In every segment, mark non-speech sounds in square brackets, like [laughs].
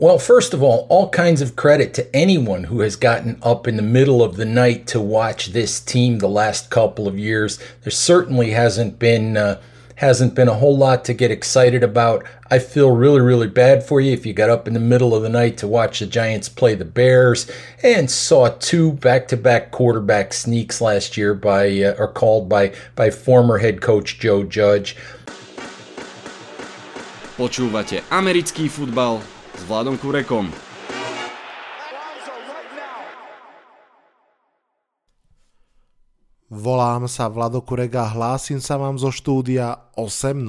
Well, first of all, all kinds of credit to anyone who has gotten up in the middle of the night to watch this team the last couple of years. There certainly hasn't been uh, hasn't been a whole lot to get excited about. I feel really, really bad for you if you got up in the middle of the night to watch the Giants play the Bears and saw two back-to-back quarterback sneaks last year by uh, or called by by former head coach Joe Judge. Počúvate americký futbal s Vladom Kurekom. Volám sa Vlado Kurega, hlásim sa vám zo štúdia 8.0.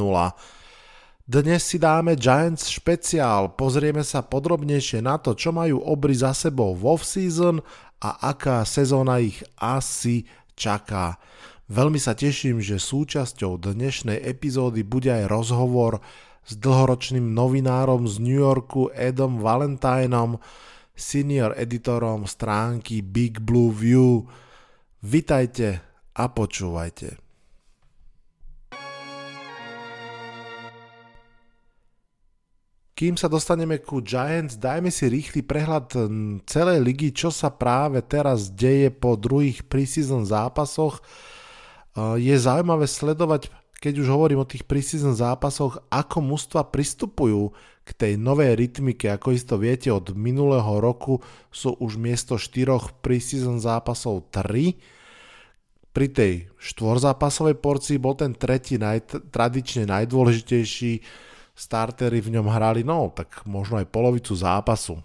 Dnes si dáme Giants špeciál, pozrieme sa podrobnejšie na to, čo majú obry za sebou v off-season a aká sezóna ich asi čaká. Veľmi sa teším, že súčasťou dnešnej epizódy bude aj rozhovor s dlhoročným novinárom z New Yorku Edom Valentineom, senior editorom stránky Big Blue View. Vitajte a počúvajte. Kým sa dostaneme ku Giants, dajme si rýchly prehľad celej ligy, čo sa práve teraz deje po druhých preseason zápasoch. Je zaujímavé sledovať, keď už hovorím o tých preseason zápasoch, ako mužstva pristupujú k tej novej rytmike. Ako isto viete, od minulého roku sú už miesto 4 preseason zápasov 3 pri tej štvorzápasovej porcii bol ten tretí naj, tradične najdôležitejší, startery v ňom hrali, no tak možno aj polovicu zápasu.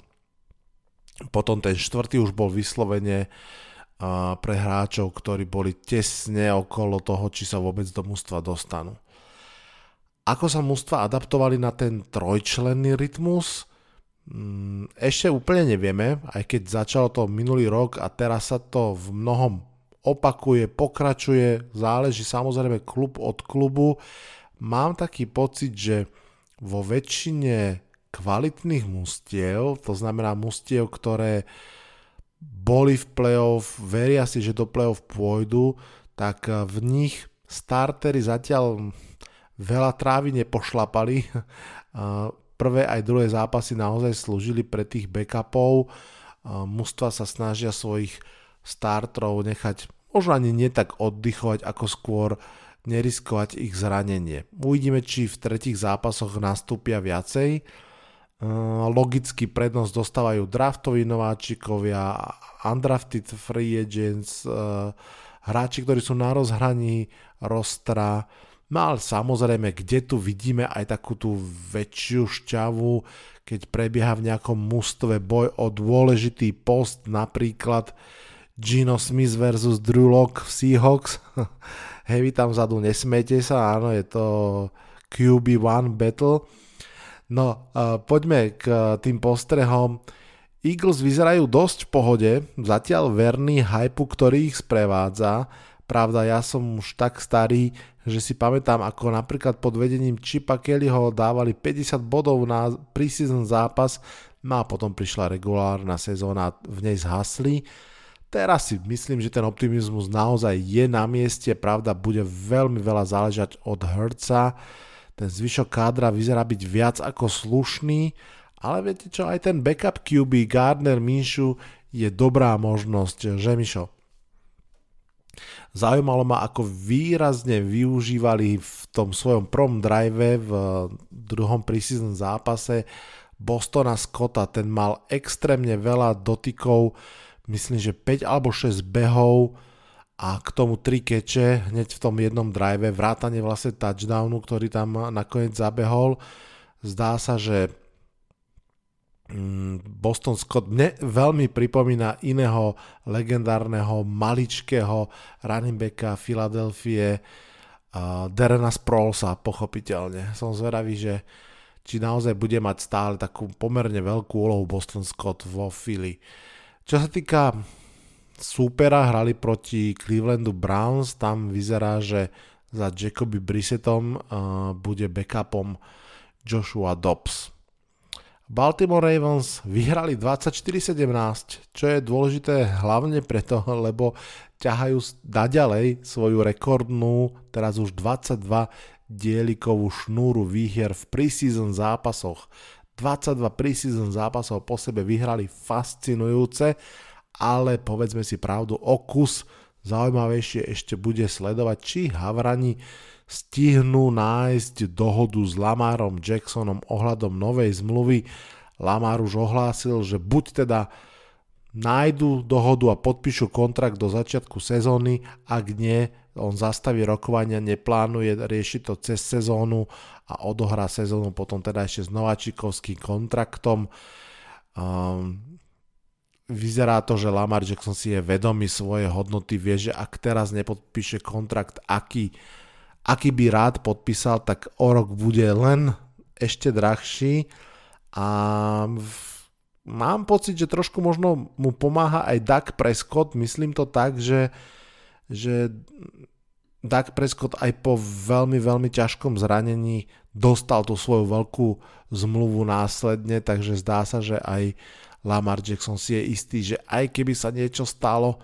Potom ten štvrtý už bol vyslovene uh, pre hráčov, ktorí boli tesne okolo toho, či sa vôbec do mústva dostanú. Ako sa mústva adaptovali na ten trojčlenný rytmus? Mm, ešte úplne nevieme, aj keď začalo to minulý rok a teraz sa to v mnohom opakuje, pokračuje, záleží samozrejme klub od klubu. Mám taký pocit, že vo väčšine kvalitných mustiev, to znamená mustiev, ktoré boli v playoff, veria si, že do playoff pôjdu, tak v nich startery zatiaľ veľa trávy nepošlapali. [laughs] Prvé aj druhé zápasy naozaj slúžili pre tých backupov. Mustva sa snažia svojich startrov nechať možno ani nie tak oddychovať, ako skôr neriskovať ich zranenie. Uvidíme, či v tretich zápasoch nastúpia viacej. Logicky prednosť dostávajú draftoví nováčikovia, undrafted free agents, hráči, ktorí sú na rozhraní rostra. No ale samozrejme, kde tu vidíme aj takú tú väčšiu šťavu, keď prebieha v nejakom mústve boj o dôležitý post, napríklad Gino Smith versus Drew Lock v Seahawks. [laughs] Hej, vy tam vzadu nesmete sa, áno, je to QB1 battle. No, uh, poďme k uh, tým postrehom. Eagles vyzerajú dosť v pohode, zatiaľ verný hypu, ktorý ich sprevádza. Pravda, ja som už tak starý, že si pamätám, ako napríklad pod vedením Chipa Kellyho dávali 50 bodov na preseason zápas, no a potom prišla regulárna sezóna, v nej zhasli. Teraz si myslím, že ten optimizmus naozaj je na mieste, pravda bude veľmi veľa záležať od Herca, ten zvyšok kádra vyzerá byť viac ako slušný, ale viete čo, aj ten backup QB Gardner Minshu je dobrá možnosť, že Mišo? Zaujímalo ma, ako výrazne využívali v tom svojom prom drive v druhom preseason zápase Bostona Scotta. Ten mal extrémne veľa dotykov myslím, že 5 alebo 6 behov a k tomu 3 keče hneď v tom jednom drive, vrátane vlastne touchdownu, ktorý tam nakoniec zabehol. Zdá sa, že mm, Boston Scott mne veľmi pripomína iného legendárneho maličkého running backa Filadelfie Derena Sprolsa, pochopiteľne. Som zvedavý, že či naozaj bude mať stále takú pomerne veľkú úlohu Boston Scott vo Philly. Čo sa týka súpera, hrali proti Clevelandu Browns, tam vyzerá, že za Jacoby Brissettom uh, bude backupom Joshua Dobbs. Baltimore Ravens vyhrali 24-17, čo je dôležité hlavne preto, [laughs] lebo ťahajú naďalej svoju rekordnú, teraz už 22 dielikovú šnúru výhier v preseason zápasoch. 22 preseason zápasov po sebe vyhrali fascinujúce, ale povedzme si pravdu, o kus zaujímavejšie ešte bude sledovať, či Havrani stihnú nájsť dohodu s Lamarom Jacksonom ohľadom novej zmluvy. Lamar už ohlásil, že buď teda nájdu dohodu a podpíšu kontrakt do začiatku sezóny, ak nie, on zastaví rokovania, neplánuje riešiť to cez sezónu a odohrá sezónu potom teda ešte s nováčikovským kontraktom. Um, vyzerá to, že Lamar Jackson si je vedomý svoje hodnoty, vie, že ak teraz nepodpíše kontrakt, aký, aký by rád podpísal, tak o rok bude len ešte drahší. A mám pocit, že trošku možno mu pomáha aj Doug Prescott, myslím to tak, že že Dak Prescott aj po veľmi, veľmi ťažkom zranení dostal tú svoju veľkú zmluvu následne, takže zdá sa, že aj Lamar Jackson si je istý, že aj keby sa niečo stalo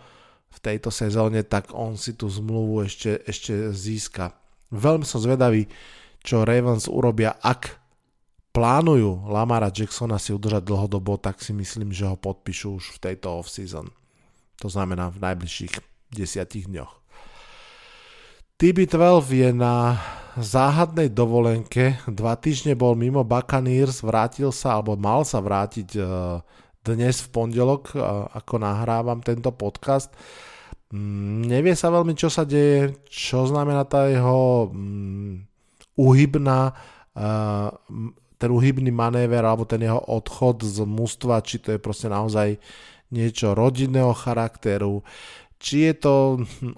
v tejto sezóne, tak on si tú zmluvu ešte, ešte získa. Veľmi som zvedavý, čo Ravens urobia, ak plánujú Lamara Jacksona si udržať dlhodobo, tak si myslím, že ho podpíšu už v tejto off-season. To znamená v najbližších desiatich dňoch. TB12 je na záhadnej dovolenke, dva týždne bol mimo Buccaneers, vrátil sa, alebo mal sa vrátiť e, dnes v pondelok, ako nahrávam tento podcast. Mm, nevie sa veľmi, čo sa deje, čo znamená tá jeho mm, uhybná, ten uhybný manéver, alebo ten jeho odchod z mústva, či to je proste naozaj niečo rodinného charakteru, či je to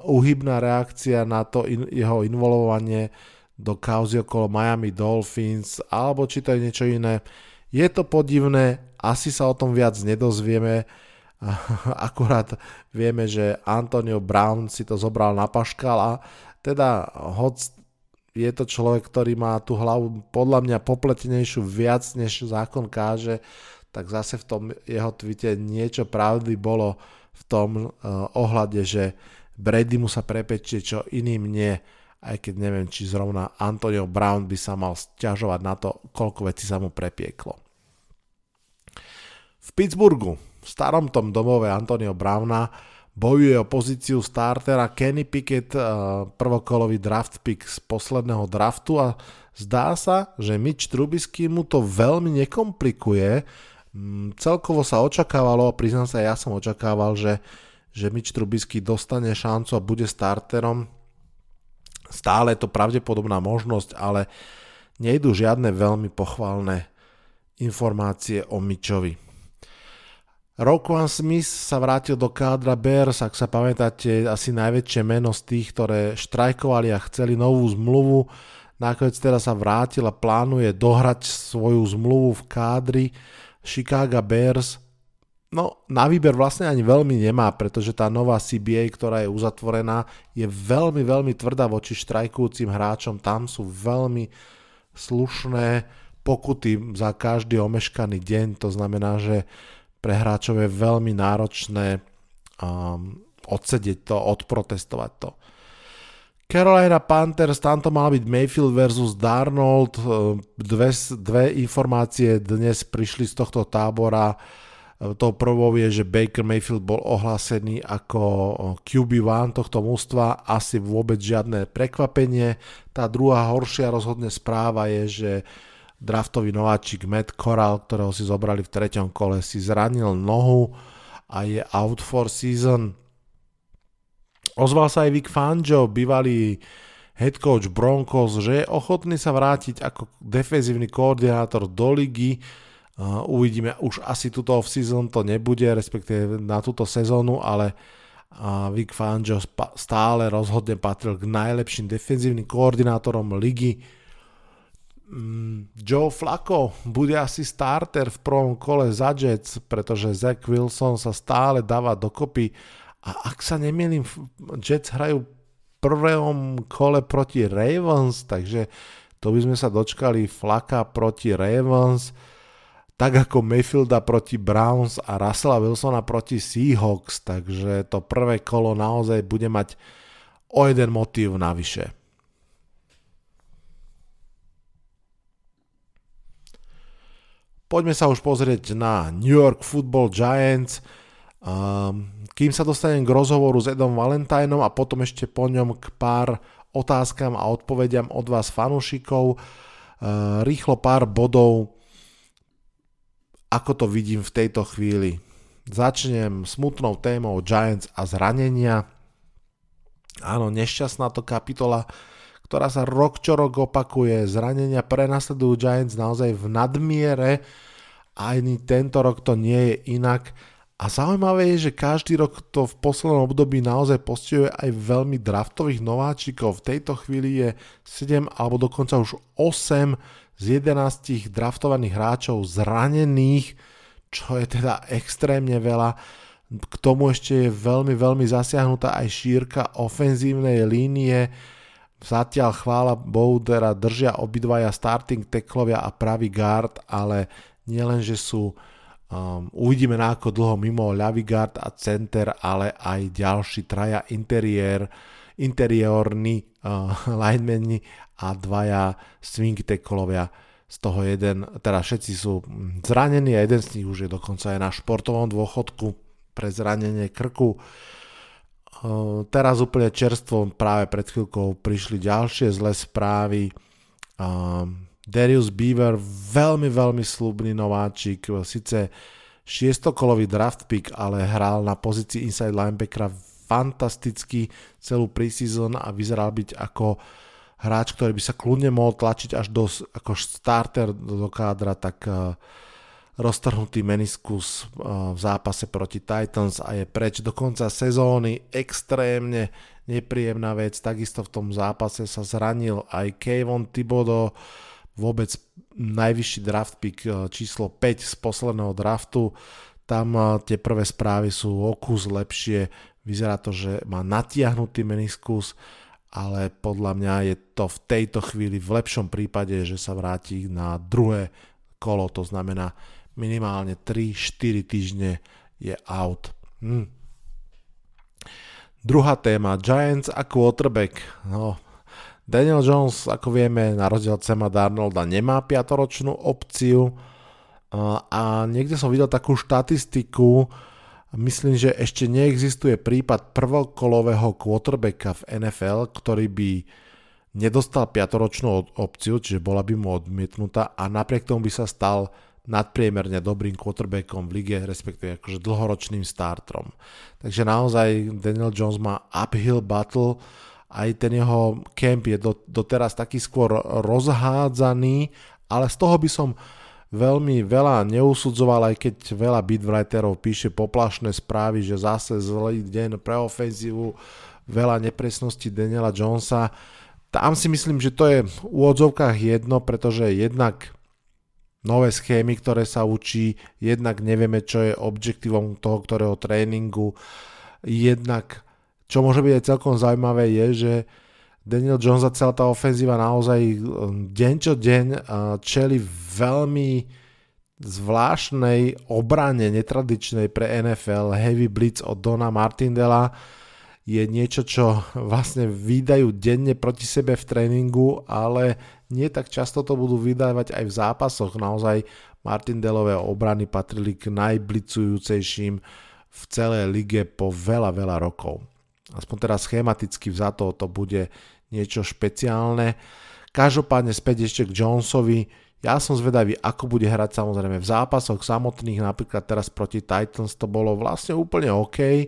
uhybná reakcia na to jeho involovanie do kauzy okolo Miami Dolphins, alebo či to je niečo iné. Je to podivné, asi sa o tom viac nedozvieme, [laughs] akurát vieme, že Antonio Brown si to zobral na paškal a teda hoď je to človek, ktorý má tú hlavu podľa mňa popletenejšiu viac, než zákon káže, tak zase v tom jeho tvite niečo pravdy bolo v tom uh, ohľade, že Brady mu sa prepečie, čo iným nie, aj keď neviem, či zrovna Antonio Brown by sa mal stiažovať na to, koľko vecí sa mu prepieklo. V Pittsburghu, v starom tom domove Antonio Browna, bojuje o pozíciu startera Kenny Pickett, uh, prvokolový draft pick z posledného draftu a zdá sa, že Mitch Trubisky mu to veľmi nekomplikuje, Mm, celkovo sa očakávalo, priznám sa, ja som očakával, že, že Mitch Trubisky dostane šancu a bude starterom. Stále je to pravdepodobná možnosť, ale nejdu žiadne veľmi pochválne informácie o Mitchovi. Roquan Smith sa vrátil do kádra Bears, ak sa pamätáte, asi najväčšie meno z tých, ktoré štrajkovali a chceli novú zmluvu. Nakoniec teraz sa vrátil a plánuje dohrať svoju zmluvu v kádri Chicago Bears No, na výber vlastne ani veľmi nemá, pretože tá nová CBA, ktorá je uzatvorená, je veľmi, veľmi tvrdá voči štrajkujúcim hráčom. Tam sú veľmi slušné pokuty za každý omeškaný deň. To znamená, že pre hráčov je veľmi náročné um, odsedieť to, odprotestovať to. Carolina Panthers, tam to mal byť Mayfield versus Darnold. Dve, dve informácie dnes prišli z tohto tábora. To prvou je, že Baker Mayfield bol ohlásený ako QB1 tohto mústva. Asi vôbec žiadne prekvapenie. Tá druhá horšia rozhodne správa je, že draftový nováčik Matt Corral, ktorého si zobrali v treťom kole, si zranil nohu a je out for season Ozval sa aj Vic Fangio, bývalý head coach Broncos, že je ochotný sa vrátiť ako defenzívny koordinátor do ligy. Uvidíme, už asi túto off-season to nebude, respektíve na túto sezónu, ale uh, Vic Fangio stále rozhodne patril k najlepším defenzívnym koordinátorom ligy. Um, Joe Flacco bude asi starter v prvom kole za Jets, pretože Zach Wilson sa stále dáva dokopy a ak sa nemýlim, Jets hrajú v prvom kole proti Ravens, takže to by sme sa dočkali flaka proti Ravens, tak ako Mayfielda proti Browns a Russella Wilsona proti Seahawks, takže to prvé kolo naozaj bude mať o jeden motív navyše. Poďme sa už pozrieť na New York Football Giants. Um, kým sa dostanem k rozhovoru s Edom Valentínom a potom ešte po ňom k pár otázkam a odpovediam od vás fanúšikov, uh, rýchlo pár bodov, ako to vidím v tejto chvíli. Začnem smutnou témou Giants a zranenia. Áno, nešťastná to kapitola, ktorá sa rok čo rok opakuje. Zranenia prenasledujú Giants naozaj v nadmiere ani tento rok to nie je inak. A zaujímavé je, že každý rok to v poslednom období naozaj postihuje aj veľmi draftových nováčikov. V tejto chvíli je 7 alebo dokonca už 8 z 11 draftovaných hráčov zranených čo je teda extrémne veľa. K tomu ešte je veľmi, veľmi zasiahnutá aj šírka ofenzívnej línie. Zatiaľ chvála Bohu, teda držia obidvaja starting teklovia a pravý guard, ale nielen, že sú um, uvidíme na ako dlho mimo ľavý guard a center, ale aj ďalší traja interiér, interiórni uh, [laughs] linemeni a dvaja swing teklovia z toho jeden, teda všetci sú zranení a jeden z nich už je dokonca aj na športovom dôchodku pre zranenie krku. Teraz úplne čerstvo, práve pred chvíľkou prišli ďalšie zlé správy. Darius Beaver, veľmi, veľmi slubný nováčik, síce šiestokolový draft pick, ale hral na pozícii inside linebackera fantasticky celú preseason a vyzeral byť ako hráč, ktorý by sa kľudne mohol tlačiť až do, ako starter do kádra, tak uh, roztrhnutý meniskus uh, v zápase proti Titans a je preč do konca sezóny. Extrémne nepríjemná vec. Takisto v tom zápase sa zranil aj Kayvon Thibodeau, vôbec najvyšší draft pick uh, číslo 5 z posledného draftu. Tam uh, tie prvé správy sú o kus lepšie. Vyzerá to, že má natiahnutý meniskus ale podľa mňa je to v tejto chvíli v lepšom prípade, že sa vráti na druhé kolo, to znamená minimálne 3-4 týždne je out. Hm. Druhá téma, Giants a quarterback. No, Daniel Jones, ako vieme, na rozdiel od Sema Darnolda nemá 5-ročnú opciu. A niekde som videl takú štatistiku, Myslím, že ešte neexistuje prípad prvokolového quarterbacka v NFL, ktorý by nedostal 5-ročnú opciu, čiže bola by mu odmietnutá a napriek tomu by sa stal nadpriemerne dobrým quarterbackom v lige, respektíve akože dlhoročným startrom. Takže naozaj Daniel Jones má uphill battle, aj ten jeho camp je doteraz taký skôr rozhádzaný, ale z toho by som veľmi veľa neusudzoval, aj keď veľa beatwriterov píše poplašné správy, že zase zlý deň pre ofenzívu, veľa nepresností Daniela Jonesa. Tam si myslím, že to je v úvodzovkách jedno, pretože jednak nové schémy, ktoré sa učí, jednak nevieme, čo je objektívom toho, ktorého tréningu, jednak, čo môže byť aj celkom zaujímavé, je, že Daniel Jones a celá tá ofenzíva naozaj um, deň čo deň uh, čeli veľmi zvláštnej obrane, netradičnej pre NFL. Heavy blitz od Dona Martindela je niečo, čo vlastne vydajú denne proti sebe v tréningu, ale nie tak často to budú vydávať aj v zápasoch. Naozaj Martindelové obrany patrili k najblicujúcejším v celej lige po veľa, veľa rokov. Aspoň teraz schematicky vzato to bude niečo špeciálne. Každopádne späť ešte k Jonesovi. Ja som zvedavý, ako bude hrať samozrejme v zápasoch samotných, napríklad teraz proti Titans to bolo vlastne úplne OK.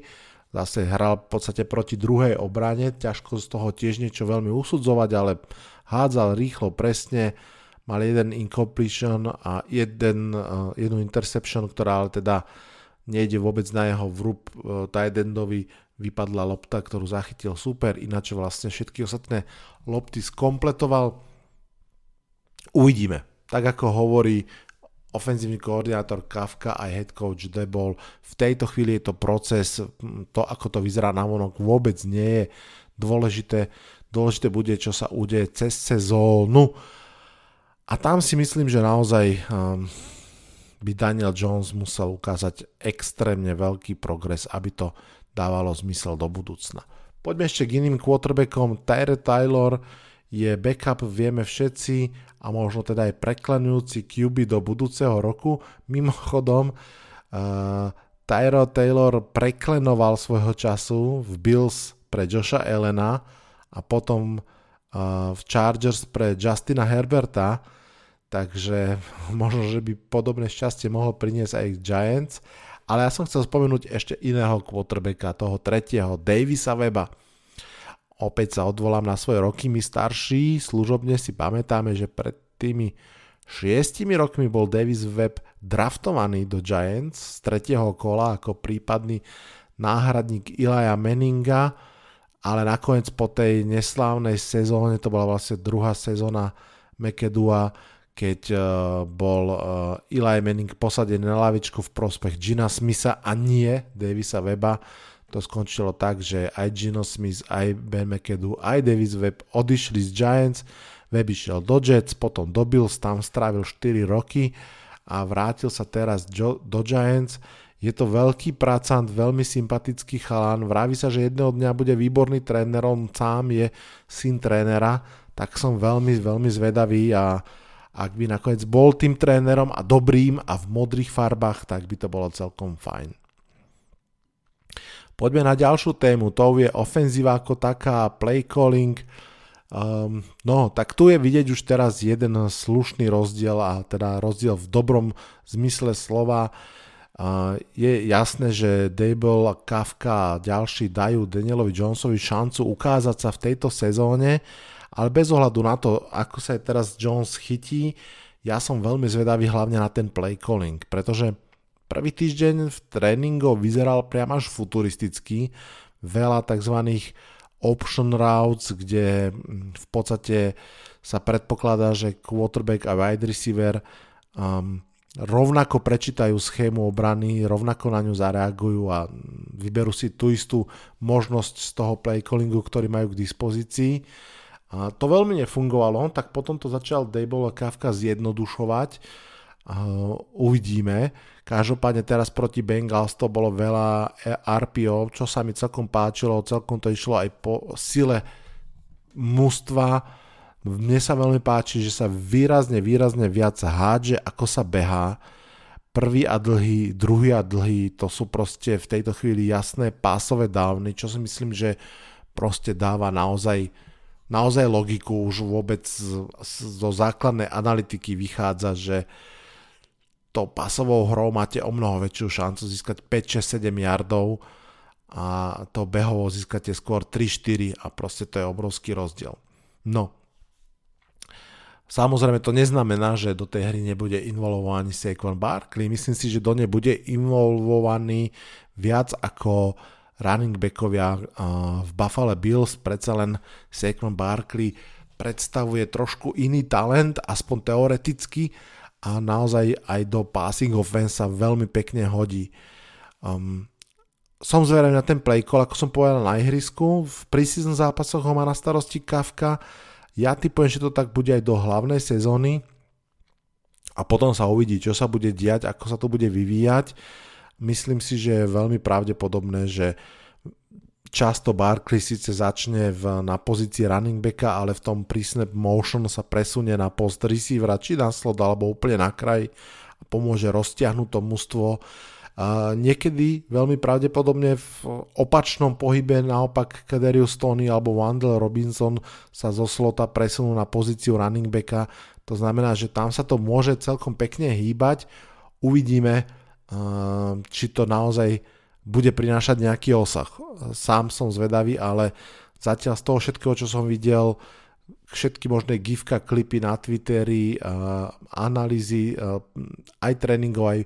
Zase hral v podstate proti druhej obrane, ťažko z toho tiež niečo veľmi usudzovať, ale hádzal rýchlo, presne, mal jeden incompletion a jeden, uh, jednu interception, ktorá ale teda nejde vôbec na jeho vrúb uh, tight endovi vypadla lopta, ktorú zachytil super, ináč vlastne všetky ostatné lopty skompletoval. Uvidíme. Tak ako hovorí ofenzívny koordinátor Kafka aj head coach Debol, v tejto chvíli je to proces, to ako to vyzerá na vonok vôbec nie je dôležité. Dôležité bude, čo sa udeje cez sezónu. A tam si myslím, že naozaj um, by Daniel Jones musel ukázať extrémne veľký progres, aby to dávalo zmysel do budúcna. Poďme ešte k iným quarterbackom. Tyre Taylor je backup, vieme všetci, a možno teda aj preklenujúci QB do budúceho roku. Mimochodom, uh, Tyro Taylor preklenoval svojho času v Bills pre Josha Elena a potom uh, v Chargers pre Justina Herberta, takže [laughs] možno, že by podobné šťastie mohol priniesť aj Giants. Ale ja som chcel spomenúť ešte iného quarterbacka, toho tretieho, Davisa Weba Opäť sa odvolám na svoje roky, my starší, služobne si pamätáme, že pred tými šiestimi rokmi bol Davis Webb draftovaný do Giants z tretieho kola ako prípadný náhradník Ilaja Meninga, ale nakoniec po tej neslávnej sezóne, to bola vlastne druhá sezóna McAdua, keď uh, bol uh, Eli Manning posadený na lavičku v prospech Gina Smitha a nie Davisa Weba, to skončilo tak, že aj Gino Smith, aj Ben McAdoo, aj Davis Webb odišli z Giants, Webb išiel do Jets, potom do Bills, tam strávil 4 roky a vrátil sa teraz do Giants. Je to veľký pracant, veľmi sympatický chalán, vraví sa, že jedného dňa bude výborný tréner, on sám je syn trénera, tak som veľmi, veľmi zvedavý a ak by nakoniec bol tým trénerom a dobrým a v modrých farbách, tak by to bolo celkom fajn. Poďme na ďalšiu tému, to je ofenzíva ako taká, play calling. Um, no, tak tu je vidieť už teraz jeden slušný rozdiel a teda rozdiel v dobrom zmysle slova. Uh, je jasné, že Dable, Kafka a ďalší dajú Danielovi Jonesovi šancu ukázať sa v tejto sezóne, ale bez ohľadu na to, ako sa teraz Jones chytí, ja som veľmi zvedavý hlavne na ten play calling, pretože Prvý týždeň v tréningov vyzeral priam až futuristicky, veľa tzv. option routes, kde mm, v podstate sa predpokladá, že quarterback a wide receiver um, rovnako prečítajú schému obrany, rovnako na ňu zareagujú a vyberú si tú istú možnosť z toho play callingu, ktorý majú k dispozícii. A to veľmi nefungovalo, tak potom to začal Dable a Kafka zjednodušovať. Uvidíme. Každopádne teraz proti Bengals to bolo veľa RPO, čo sa mi celkom páčilo, celkom to išlo aj po sile mužstva. Mne sa veľmi páči, že sa výrazne, výrazne viac hádže, ako sa behá. Prvý a dlhý, druhý a dlhý, to sú proste v tejto chvíli jasné pásové dávny, čo si myslím, že proste dáva naozaj, naozaj logiku, už vôbec zo základnej analytiky vychádza, že tou pasovou hrou máte o mnoho väčšiu šancu získať 5, 6, 7 yardov a to behovo získate skôr 3, 4 a proste to je obrovský rozdiel. No, Samozrejme to neznamená, že do tej hry nebude involvovaný Saquon Barkley. Myslím si, že do nej bude involvovaný viac ako running backovia v Buffalo Bills. Predsa len Saquon Barkley predstavuje trošku iný talent, aspoň teoreticky, a naozaj aj do passing offense sa veľmi pekne hodí. Um, som zvedavý na ten play call, ako som povedal na ihrisku. V preseason zápasoch ho má na starosti Kafka. Ja typujem, že to tak bude aj do hlavnej sezóny a potom sa uvidí, čo sa bude diať, ako sa to bude vyvíjať. Myslím si, že je veľmi pravdepodobné, že často Barkley síce začne v, na pozícii running backa, ale v tom pre-snap motion sa presunie na post receivera, či na slot, alebo úplne na kraj a pomôže roztiahnuť to mužstvo. Uh, niekedy veľmi pravdepodobne v opačnom pohybe naopak Kaderius Tony alebo Wandel Robinson sa zo slota presunú na pozíciu running backa. To znamená, že tam sa to môže celkom pekne hýbať. Uvidíme, či to naozaj bude prinášať nejaký osah. Sám som zvedavý, ale zatiaľ z toho všetkého, čo som videl, všetky možné gifka, klipy na Twitteri, analýzy, aj tréningov, aj,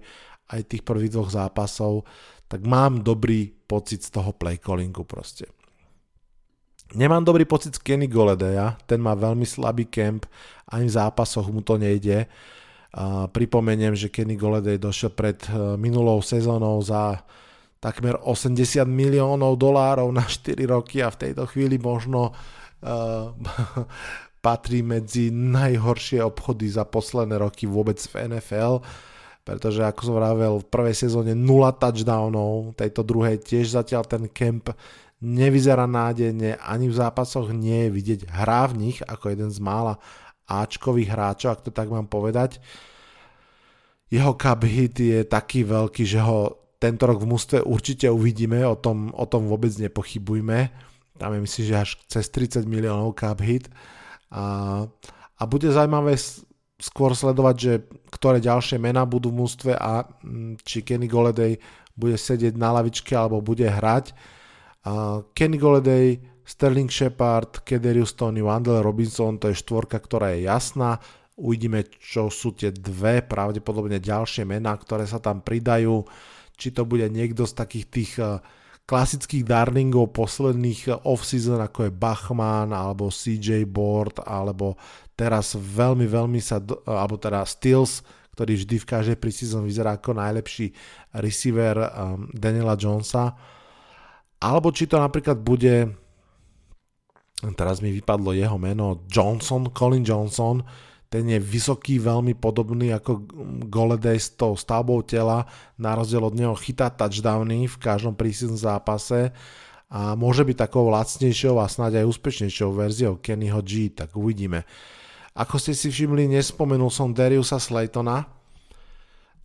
aj tých prvých dvoch zápasov, tak mám dobrý pocit z toho playcallingu proste. Nemám dobrý pocit z Kenny Goledeja, ten má veľmi slabý kemp, ani v zápasoch mu to nejde. Uh, pripomeniem, že Kenny Goledej došiel pred uh, minulou sezónou za takmer 80 miliónov dolárov na 4 roky a v tejto chvíli možno uh, [laughs] patrí medzi najhoršie obchody za posledné roky vôbec v NFL, pretože ako som vravel, v prvej sezóne 0 touchdownov, tejto druhej tiež zatiaľ ten camp nevyzerá nádejne, ani v zápasoch nie je vidieť. Hrá v nich ako jeden z mála Ačkových hráčov, ak to tak mám povedať. Jeho cup hit je taký veľký, že ho tento rok v mústve určite uvidíme, o tom, o tom vôbec nepochybujme. Tam je myslím, že až cez 30 miliónov cup hit. A, a bude zaujímavé skôr sledovať, že ktoré ďalšie mená budú v mústve a mm, či Kenny Goledej bude sedieť na lavičke alebo bude hrať. Kenny Goledej, Sterling Shepard, Kederius Tony, Wandel Robinson, to je štvorka, ktorá je jasná. Uvidíme, čo sú tie dve, pravdepodobne ďalšie mená, ktoré sa tam pridajú. Či to bude niekto z takých tých uh, klasických darlingov posledných uh, off-season, ako je Bachman, alebo CJ Board, alebo teraz veľmi, veľmi sa, alebo teda Stills, ktorý vždy v každej preseason vyzerá ako najlepší receiver Daniela Jonesa. Alebo či to napríklad bude, teraz mi vypadlo jeho meno, Johnson, Colin Johnson, ten je vysoký, veľmi podobný ako Goledej s tou stavbou tela, na rozdiel od neho chytá touchdowny v každom preseason zápase a môže byť takou lacnejšou a snáď aj úspešnejšou verziou Kennyho G, tak uvidíme. Ako ste si všimli, nespomenul som Dariusa Slaytona.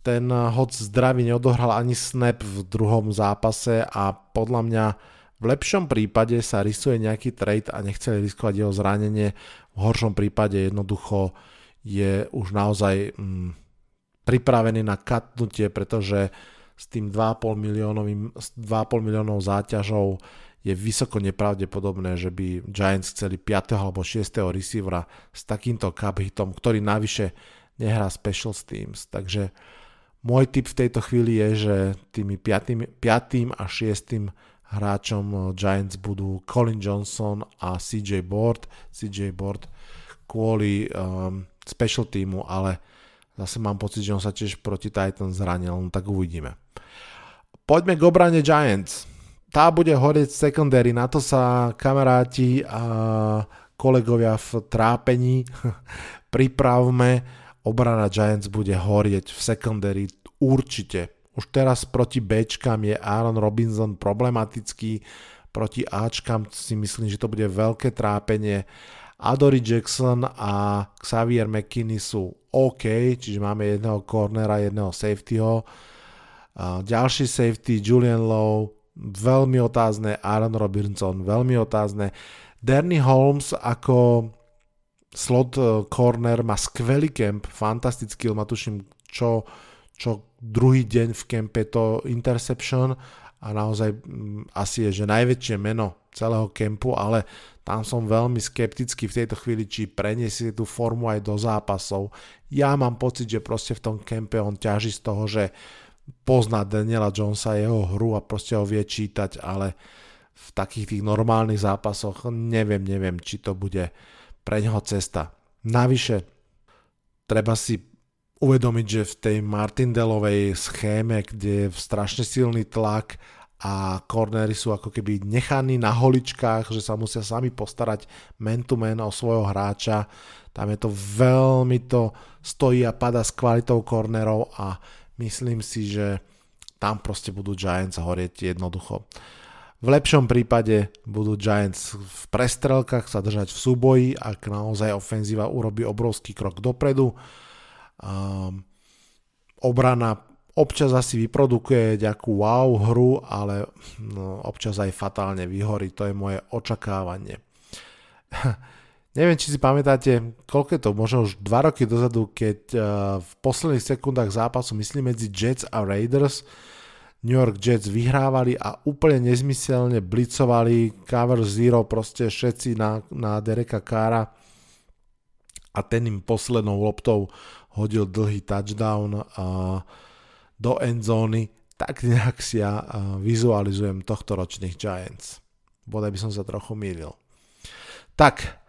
Ten hoď zdravý neodohral ani snap v druhom zápase a podľa mňa v lepšom prípade sa rysuje nejaký trade a nechceli riskovať jeho zranenie. V horšom prípade jednoducho je už naozaj mm, pripravený na katnutie, pretože s tým 2,5 miliónovým, 2,5 miliónov záťažou je vysoko nepravdepodobné, že by Giants chceli 5. alebo 6. receivera s takýmto cup hitom, ktorý navyše nehrá special teams. Takže môj tip v tejto chvíli je, že tými 5. 5. a 6. hráčom Giants budú Colin Johnson a CJ Board. CJ Board kvôli um, special teamu, ale zase mám pocit, že on sa tiež proti Titans zranil, no tak uvidíme. Poďme k obrane Giants tá bude horieť secondary, na to sa kamaráti a kolegovia v trápení [laughs] pripravme. Obrana Giants bude horieť v secondary určite. Už teraz proti Bčkam je Aaron Robinson problematický, proti Ačkam si myslím, že to bude veľké trápenie. Adory Jackson a Xavier McKinney sú OK, čiže máme jedného cornera, jedného safetyho. Ďalší safety Julian Lowe, veľmi otázne, Aaron Robinson veľmi otázne. Danny Holmes ako slot eh, corner má skvelý kemp, fantastický, ma tuším, čo, čo druhý deň v kempe to interception a naozaj mm, asi je, že najväčšie meno celého kempu, ale tam som veľmi skeptický v tejto chvíli, či preniesie tú formu aj do zápasov. Ja mám pocit, že proste v tom kempe on ťaží z toho, že pozná Daniela Jonesa, jeho hru a proste ho vie čítať, ale v takých tých normálnych zápasoch neviem, neviem, či to bude pre neho cesta. Navyše, treba si uvedomiť, že v tej Martindelovej schéme, kde je strašne silný tlak a kornery sú ako keby nechaní na holičkách, že sa musia sami postarať man to man o svojho hráča. Tam je to veľmi to stojí a pada s kvalitou kornerov a Myslím si, že tam proste budú Giants horieť jednoducho. V lepšom prípade budú Giants v prestrelkách sa držať v súboji, ak naozaj ofenzíva urobí obrovský krok dopredu. Um, obrana občas asi vyprodukuje nejakú wow hru, ale no, občas aj fatálne vyhorí, to je moje očakávanie. [laughs] Neviem, či si pamätáte, koľko je to, možno už 2 roky dozadu, keď uh, v posledných sekundách zápasu, myslím medzi Jets a Raiders, New York Jets vyhrávali a úplne nezmyselne blicovali cover zero proste všetci na, na Dereka Kára a ten im poslednou loptou hodil dlhý touchdown uh, do endzóny, tak nejak si ja vizualizujem tohto ročných Giants. Bodaj by som sa trochu mýlil. Tak,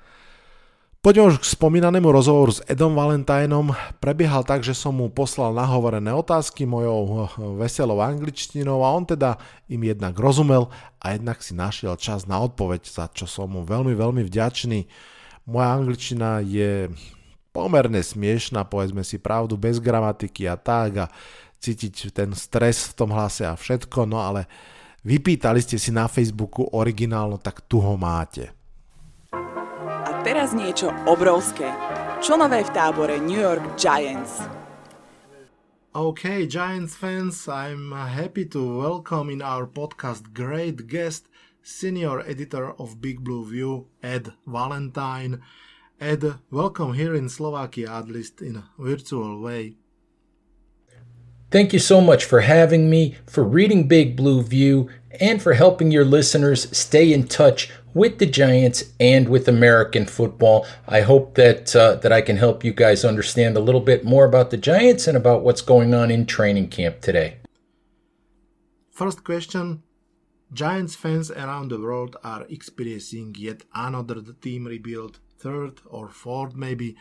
Poďme už k spomínanému rozhovoru s Edom Valentínom. Prebiehal tak, že som mu poslal nahovorené otázky mojou eh, veselou angličtinou a on teda im jednak rozumel a jednak si našiel čas na odpoveď, za čo som mu veľmi, veľmi vďačný. Moja angličtina je pomerne smiešná, povedzme si pravdu, bez gramatiky a tak a cítiť ten stres v tom hlase a všetko, no ale Vypýtali ste si na Facebooku originálno, tak tu ho máte. A teraz niečo obrovské. Čo nové v tábore New York Giants? Okay, Giants fans, I'm happy to welcome in our podcast great guest, senior editor of Big Blue View, Ed Valentine. Ed, welcome here in Slovakia, at least in a virtual way. Thank you so much for having me, for reading Big Blue View, and for helping your listeners stay in touch with the Giants and with American football. I hope that uh, that I can help you guys understand a little bit more about the Giants and about what's going on in training camp today. First question Giants fans around the world are experiencing yet another team rebuild, third or fourth maybe.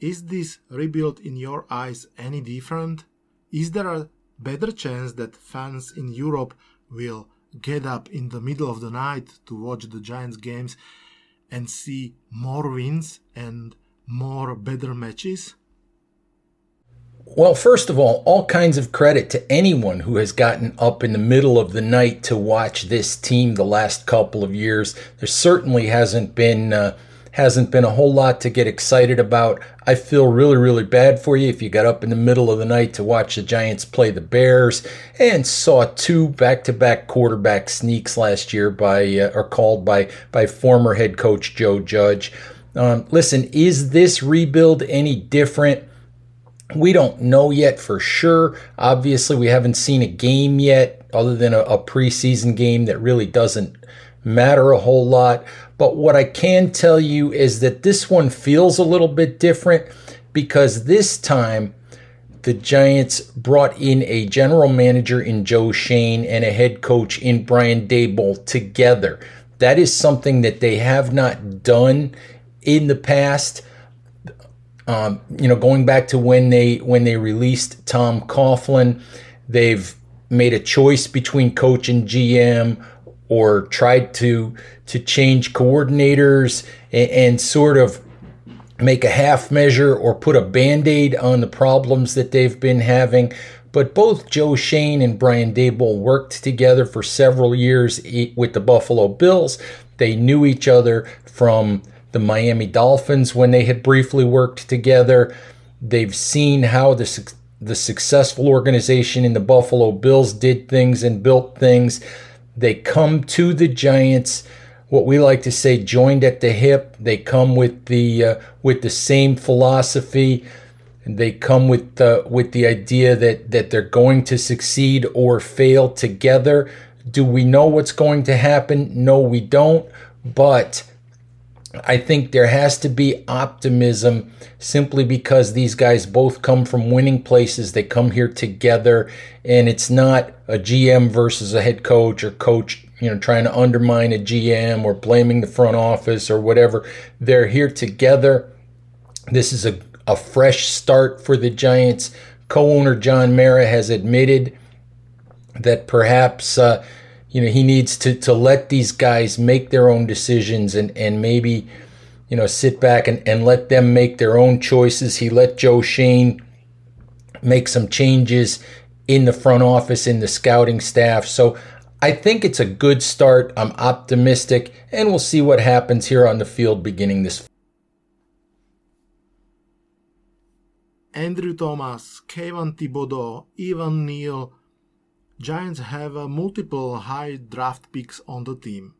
Is this rebuild in your eyes any different? Is there a better chance that fans in Europe will get up in the middle of the night to watch the Giants games and see more wins and more better matches? Well, first of all, all kinds of credit to anyone who has gotten up in the middle of the night to watch this team the last couple of years. There certainly hasn't been uh, hasn't been a whole lot to get excited about. I feel really, really bad for you if you got up in the middle of the night to watch the Giants play the Bears and saw two back-to-back quarterback sneaks last year by uh, or called by by former head coach Joe Judge. Um, listen, is this rebuild any different? We don't know yet for sure. Obviously, we haven't seen a game yet, other than a, a preseason game that really doesn't matter a whole lot. But what I can tell you is that this one feels a little bit different because this time the Giants brought in a general manager in Joe Shane and a head coach in Brian Dable together. That is something that they have not done in the past. Um, you know, going back to when they when they released Tom Coughlin, they've made a choice between coach and GM or tried to to change coordinators and, and sort of make a half measure or put a band-aid on the problems that they've been having but both Joe Shane and Brian Dable worked together for several years with the Buffalo Bills. They knew each other from the Miami Dolphins when they had briefly worked together. They've seen how the the successful organization in the Buffalo Bills did things and built things. They come to the Giants, what we like to say, joined at the hip. They come with the uh, with the same philosophy. They come with the with the idea that that they're going to succeed or fail together. Do we know what's going to happen? No, we don't. But I think there has to be optimism simply because these guys both come from winning places. They come here together, and it's not a GM versus a head coach or coach, you know, trying to undermine a GM or blaming the front office or whatever. They're here together. This is a, a fresh start for the Giants. Co owner John Mara has admitted that perhaps. Uh, you know he needs to to let these guys make their own decisions and and maybe you know sit back and, and let them make their own choices. He let joe Shane make some changes in the front office in the scouting staff. So i think it's a good start. I'm optimistic and we'll see what happens here on the field beginning this Andrew Thomas, Kevin Thibodeau, Evan Neal, Giants have uh, multiple high draft picks on the team.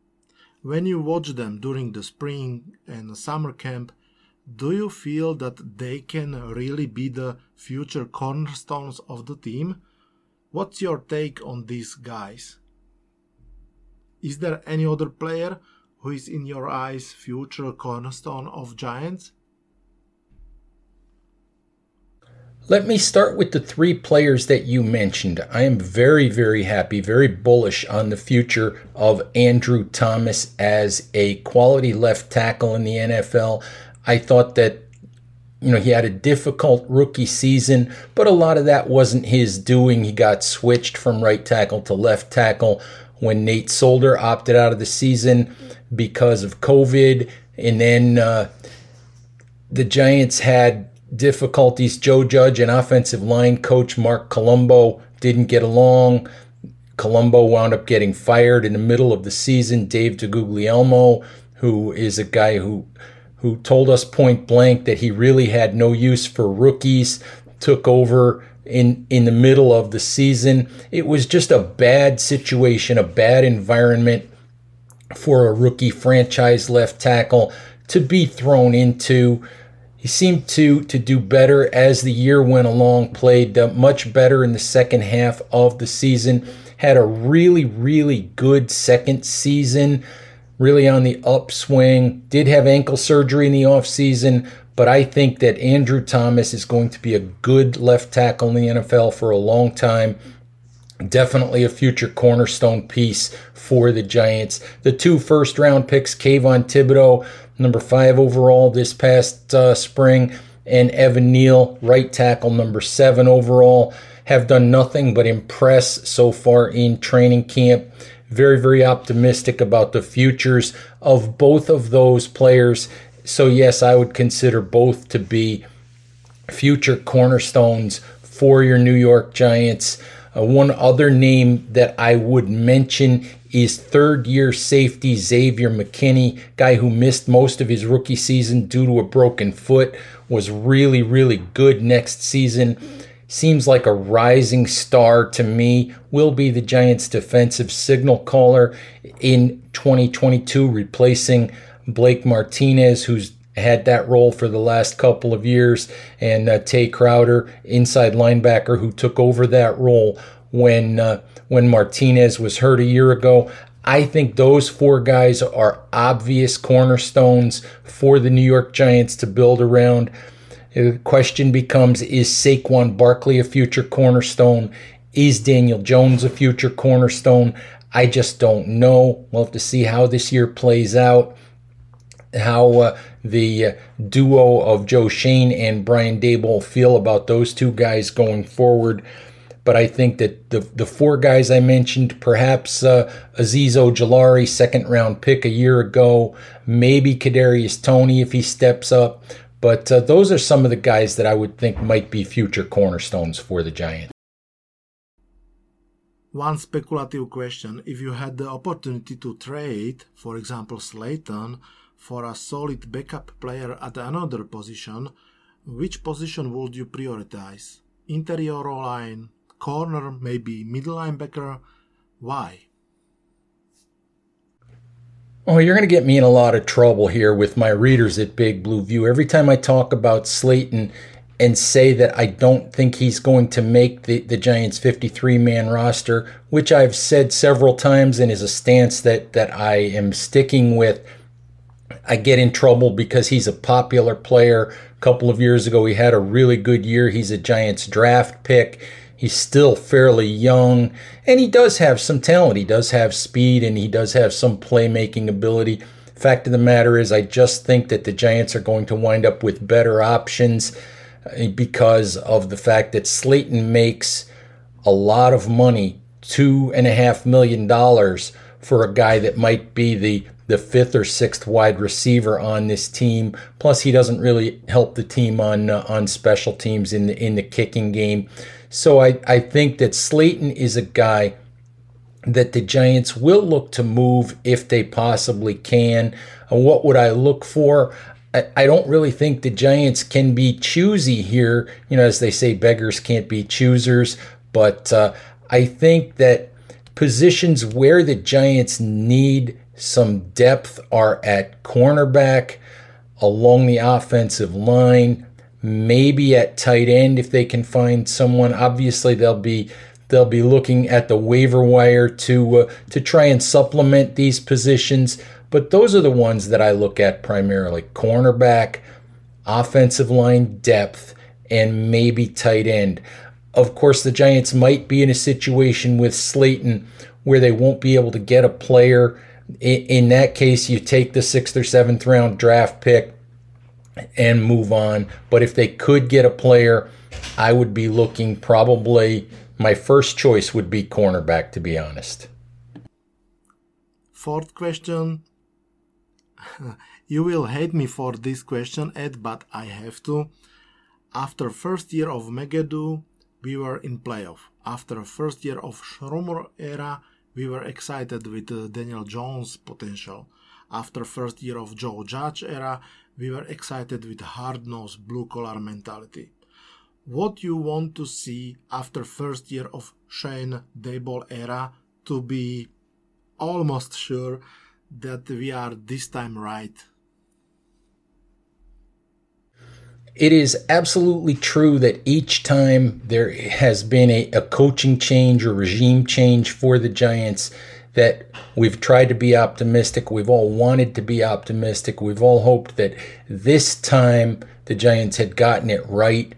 When you watch them during the spring and summer camp, do you feel that they can really be the future cornerstones of the team? What's your take on these guys? Is there any other player who is in your eyes future cornerstone of Giants? Let me start with the three players that you mentioned. I am very, very happy, very bullish on the future of Andrew Thomas as a quality left tackle in the NFL. I thought that, you know, he had a difficult rookie season, but a lot of that wasn't his doing. He got switched from right tackle to left tackle when Nate Solder opted out of the season because of COVID. And then uh, the Giants had difficulties. Joe Judge and offensive line coach Mark Colombo didn't get along. Colombo wound up getting fired in the middle of the season. Dave DeGuglielmo, who is a guy who who told us point blank that he really had no use for rookies, took over in in the middle of the season. It was just a bad situation, a bad environment for a rookie franchise left tackle to be thrown into. He seemed to to do better as the year went along, played uh, much better in the second half of the season, had a really really good second season, really on the upswing. Did have ankle surgery in the offseason, but I think that Andrew Thomas is going to be a good left tackle in the NFL for a long time. Definitely a future cornerstone piece for the Giants. The two first round picks, Kayvon Thibodeaux, number five overall this past uh, spring, and Evan Neal, right tackle, number seven overall, have done nothing but impress so far in training camp. Very, very optimistic about the futures of both of those players. So, yes, I would consider both to be future cornerstones for your New York Giants. Uh, one other name that I would mention is third year safety Xavier McKinney, guy who missed most of his rookie season due to a broken foot, was really, really good next season. Seems like a rising star to me. Will be the Giants' defensive signal caller in 2022, replacing Blake Martinez, who's had that role for the last couple of years, and uh, Tae Crowder, inside linebacker, who took over that role when uh, when Martinez was hurt a year ago. I think those four guys are obvious cornerstones for the New York Giants to build around. The question becomes Is Saquon Barkley a future cornerstone? Is Daniel Jones a future cornerstone? I just don't know. We'll have to see how this year plays out how uh, the uh, duo of Joe Shane and Brian Dable feel about those two guys going forward. But I think that the the four guys I mentioned, perhaps uh, Azeez Ojulari, second round pick a year ago, maybe Kadarius Tony if he steps up. But uh, those are some of the guys that I would think might be future cornerstones for the Giants. One speculative question: If you had the opportunity to trade, for example, Slayton for a solid backup player at another position, which position would you prioritize? Interior line, corner, maybe middle linebacker? Why? Oh, you're going to get me in a lot of trouble here with my readers at Big Blue View. Every time I talk about Slayton and say that I don't think he's going to make the, the Giants 53 man roster, which I've said several times and is a stance that, that I am sticking with I get in trouble because he's a popular player. A couple of years ago, he had a really good year. He's a Giants draft pick. He's still fairly young, and he does have some talent. He does have speed, and he does have some playmaking ability. Fact of the matter is, I just think that the Giants are going to wind up with better options uh, because of the fact that Slayton makes a lot of money two and a half million dollars for a guy that might be the the fifth or sixth wide receiver on this team. Plus, he doesn't really help the team on uh, on special teams in the in the kicking game. So I I think that Slayton is a guy that the Giants will look to move if they possibly can. Uh, what would I look for? I, I don't really think the Giants can be choosy here. You know, as they say, beggars can't be choosers. But uh, I think that positions where the Giants need some depth are at cornerback, along the offensive line, maybe at tight end if they can find someone. Obviously, they'll be they'll be looking at the waiver wire to uh, to try and supplement these positions. But those are the ones that I look at primarily: cornerback, offensive line depth, and maybe tight end. Of course, the Giants might be in a situation with Slayton where they won't be able to get a player in that case, you take the sixth or seventh round draft pick and move on. But if they could get a player, I would be looking probably my first choice would be cornerback, to be honest. Fourth question. [laughs] you will hate me for this question, Ed, but I have to. After first year of Megadu, we were in playoff. After first year of Schromer era, we were excited with uh, Daniel Jones' potential. After first year of Joe Judge era, we were excited with hard-nosed blue-collar mentality. What you want to see after first year of Shane Dayball era to be almost sure that we are this time right. It is absolutely true that each time there has been a, a coaching change or regime change for the Giants, that we've tried to be optimistic. We've all wanted to be optimistic. We've all hoped that this time the Giants had gotten it right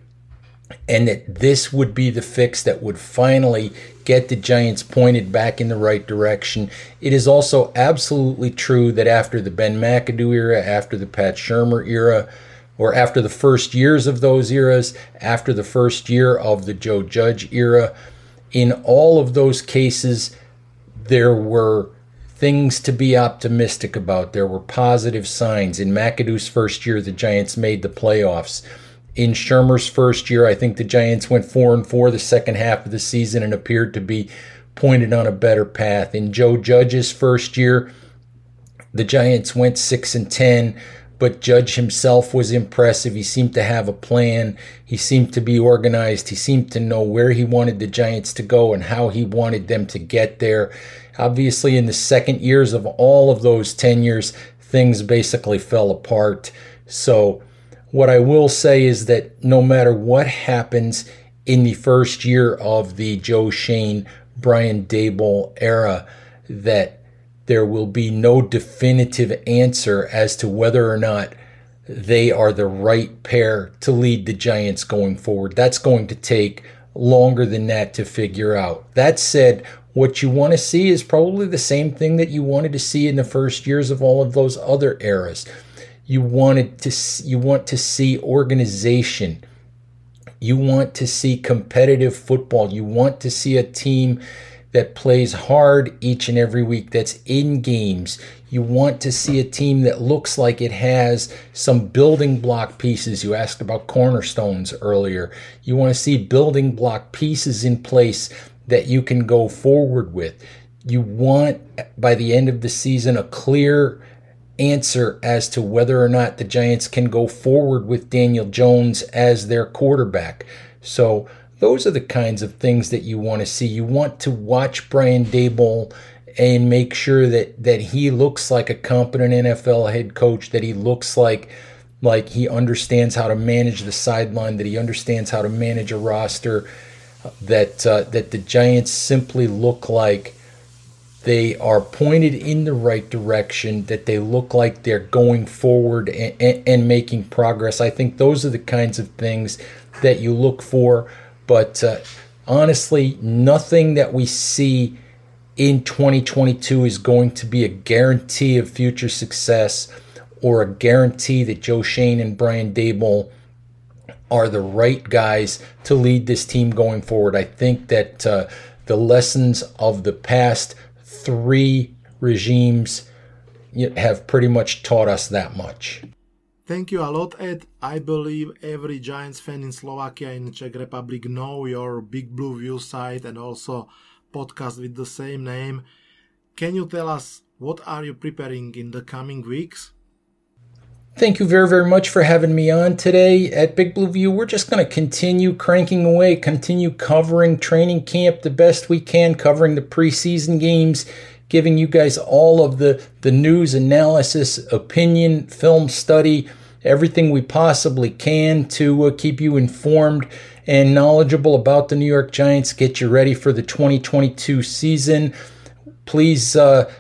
and that this would be the fix that would finally get the Giants pointed back in the right direction. It is also absolutely true that after the Ben McAdoo era, after the Pat Shurmur era, or after the first years of those eras, after the first year of the Joe Judge era, in all of those cases, there were things to be optimistic about. There were positive signs. In McAdoo's first year, the Giants made the playoffs. In Shurmur's first year, I think the Giants went four and four the second half of the season and appeared to be pointed on a better path. In Joe Judge's first year, the Giants went six and ten, but Judge himself was impressive. He seemed to have a plan. He seemed to be organized. He seemed to know where he wanted the Giants to go and how he wanted them to get there. Obviously, in the second years of all of those tenures, things basically fell apart. So, what I will say is that no matter what happens in the first year of the Joe Shane, Brian Daboll era, that there will be no definitive answer as to whether or not they are the right pair to lead the Giants going forward. That's going to take longer than that to figure out. That said, what you want to see is probably the same thing that you wanted to see in the first years of all of those other eras. You wanted to you want to see organization. You want to see competitive football. You want to see a team that plays hard each and every week, that's in games. You want to see a team that looks like it has some building block pieces. You asked about cornerstones earlier. You want to see building block pieces in place that you can go forward with. You want, by the end of the season, a clear answer as to whether or not the Giants can go forward with Daniel Jones as their quarterback. So, those are the kinds of things that you want to see. You want to watch Brian Dable and make sure that that he looks like a competent NFL head coach, that he looks like like he understands how to manage the sideline, that he understands how to manage a roster, that uh, that the Giants simply look like they are pointed in the right direction, that they look like they're going forward and, and, and making progress. I think those are the kinds of things that you look for but uh, honestly, nothing that we see in 2022 is going to be a guarantee of future success or a guarantee that Joe Shane and Brian Dable are the right guys to lead this team going forward. I think that uh, the lessons of the past three regimes have pretty much taught us that much. Thank you a lot, Ed. I believe every Giants fan in Slovakia and Czech Republic know your Big Blue View site and also podcast with the same name. Can you tell us what are you preparing in the coming weeks? Thank you very, very much for having me on today at Big Blue View. We're just going to continue cranking away, continue covering training camp the best we can, covering the preseason games, giving you guys all of the, the news, analysis, opinion, film study, everything we possibly can to uh, keep you informed and knowledgeable about the New York Giants, get you ready for the 2022 season. Please uh,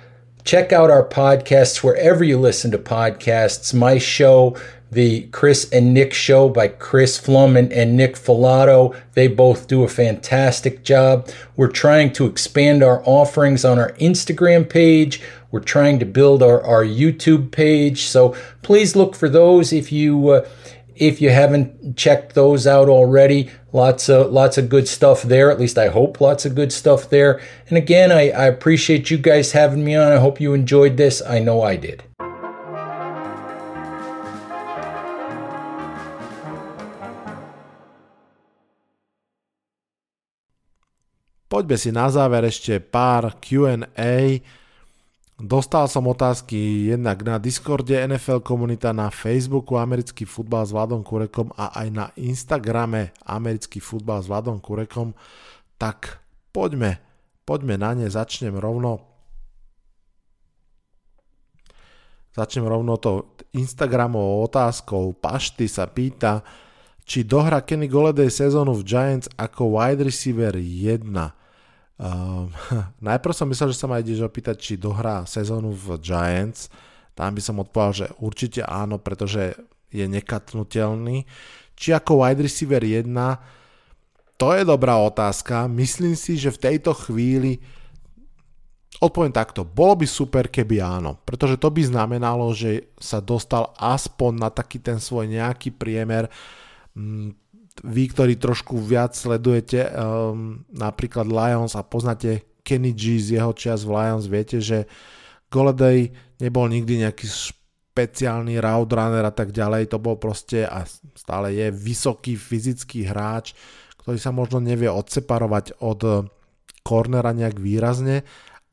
check out our podcasts wherever you listen to podcasts. My show, the Chris and Nick show by Chris Flum and, and Nick Falato. They both do a fantastic job. We're trying to expand our offerings on our Instagram page. We're trying to build our, our YouTube page. So please look for those if you uh, if you haven't checked those out already. Lots of lots of good stuff there. At least I hope lots of good stuff there. And again, I, I appreciate you guys having me on. I hope you enjoyed this. I know I did. Poďme si na záver ešte pár Q&A. Dostal som otázky jednak na Discorde NFL komunita, na Facebooku Americký futbal s Vladom Kurekom a aj na Instagrame Americký futbal s Vladom Kurekom. Tak poďme, poďme na ne, začnem rovno. Začnem rovno to Instagramovou otázkou. Pašty sa pýta, či dohra Kenny Goleday sezónu v Giants ako wide receiver 1. Uh, [laughs] najprv som myslel, že sa ma ideš opýtať, či dohrá sezónu v Giants. Tam by som odpovedal, že určite áno, pretože je nekatnutelný. Či ako wide receiver 1, to je dobrá otázka. Myslím si, že v tejto chvíli odpoviem takto. Bolo by super, keby áno, pretože to by znamenalo, že sa dostal aspoň na taký ten svoj nejaký priemer vy, ktorí trošku viac sledujete um, napríklad Lions a poznáte Kenny G z jeho čas v Lions, viete, že Goleday nebol nikdy nejaký špeciálny route a tak ďalej, to bol proste a stále je vysoký fyzický hráč, ktorý sa možno nevie odseparovať od cornera nejak výrazne,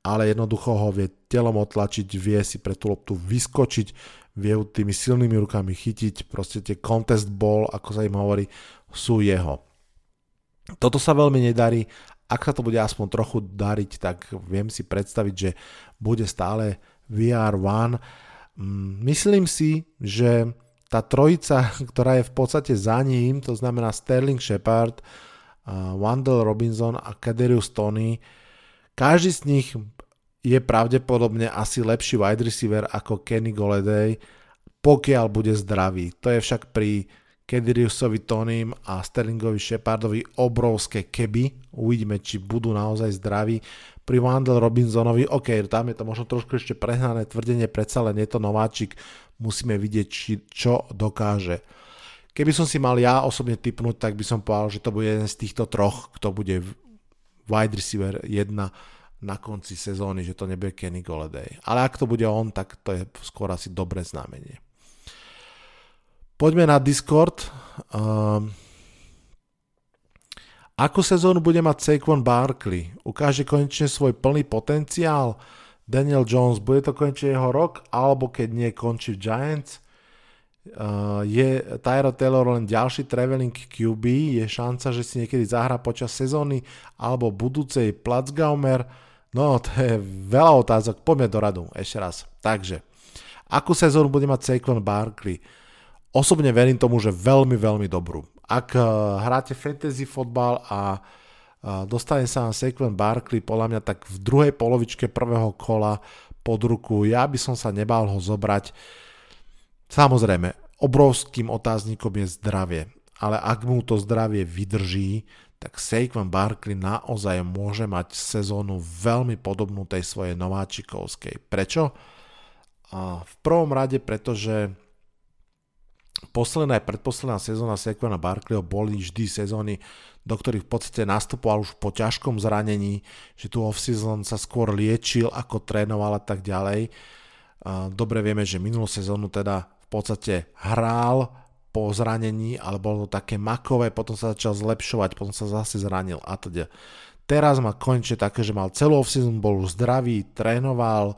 ale jednoducho ho vie telom otlačiť, vie si pre tú loptu vyskočiť, vie tými silnými rukami chytiť, proste tie contest ball, ako sa im hovorí, sú jeho. Toto sa veľmi nedarí. Ak sa to bude aspoň trochu dariť, tak viem si predstaviť, že bude stále VR1. Mm, myslím si, že tá trojica, [laughs] ktorá je v podstate za ním, to znamená Sterling Shepard, Wandel Robinson a Kaderius Tony, každý z nich je pravdepodobne asi lepší wide receiver ako Kenny Goleday, pokiaľ bude zdravý. To je však pri Kediriusovi Tonym a Sterlingovi Shepardovi obrovské keby. Uvidíme, či budú naozaj zdraví. Pri Wandel Robinsonovi, OK, tam je to možno trošku ešte prehnané tvrdenie, predsa len je to nováčik, musíme vidieť, či, čo dokáže. Keby som si mal ja osobne typnúť, tak by som povedal, že to bude jeden z týchto troch, kto bude wide receiver 1 na konci sezóny, že to nebude Kenny Golladay. Ale ak to bude on, tak to je skôr asi dobré znamenie. Poďme na Discord. Um, akú sezónu bude mať Saquon Barkley? Ukáže konečne svoj plný potenciál? Daniel Jones, bude to konečne jeho rok? Alebo keď nie, končí v Giants? Uh, je Tyro Taylor len ďalší traveling QB? Je šanca, že si niekedy zahrá počas sezóny alebo budúcej Platzgaumer? No, to je veľa otázok. Poďme do radu ešte raz. Takže, akú sezónu bude mať Saquon Barkley? Osobne verím tomu, že veľmi, veľmi dobrú. Ak eh, hráte fantasy fotbal a eh, dostane sa na Saquon Barkley, podľa mňa tak v druhej polovičke prvého kola pod ruku, ja by som sa nebál ho zobrať. Samozrejme, obrovským otáznikom je zdravie, ale ak mu to zdravie vydrží, tak Saquon Barkley naozaj môže mať sezónu veľmi podobnú tej svojej nováčikovskej. Prečo? A v prvom rade, pretože posledná aj predposledná sezóna Sequana Barkleyho boli vždy sezóny, do ktorých v podstate nastupoval už po ťažkom zranení, že tu off-season sa skôr liečil, ako trénoval a tak ďalej. Dobre vieme, že minulú sezónu teda v podstate hral po zranení, ale bolo to také makové, potom sa začal zlepšovať, potom sa zase zranil a teda. Teraz má konečne také, že mal celú off-season, bol zdravý, trénoval,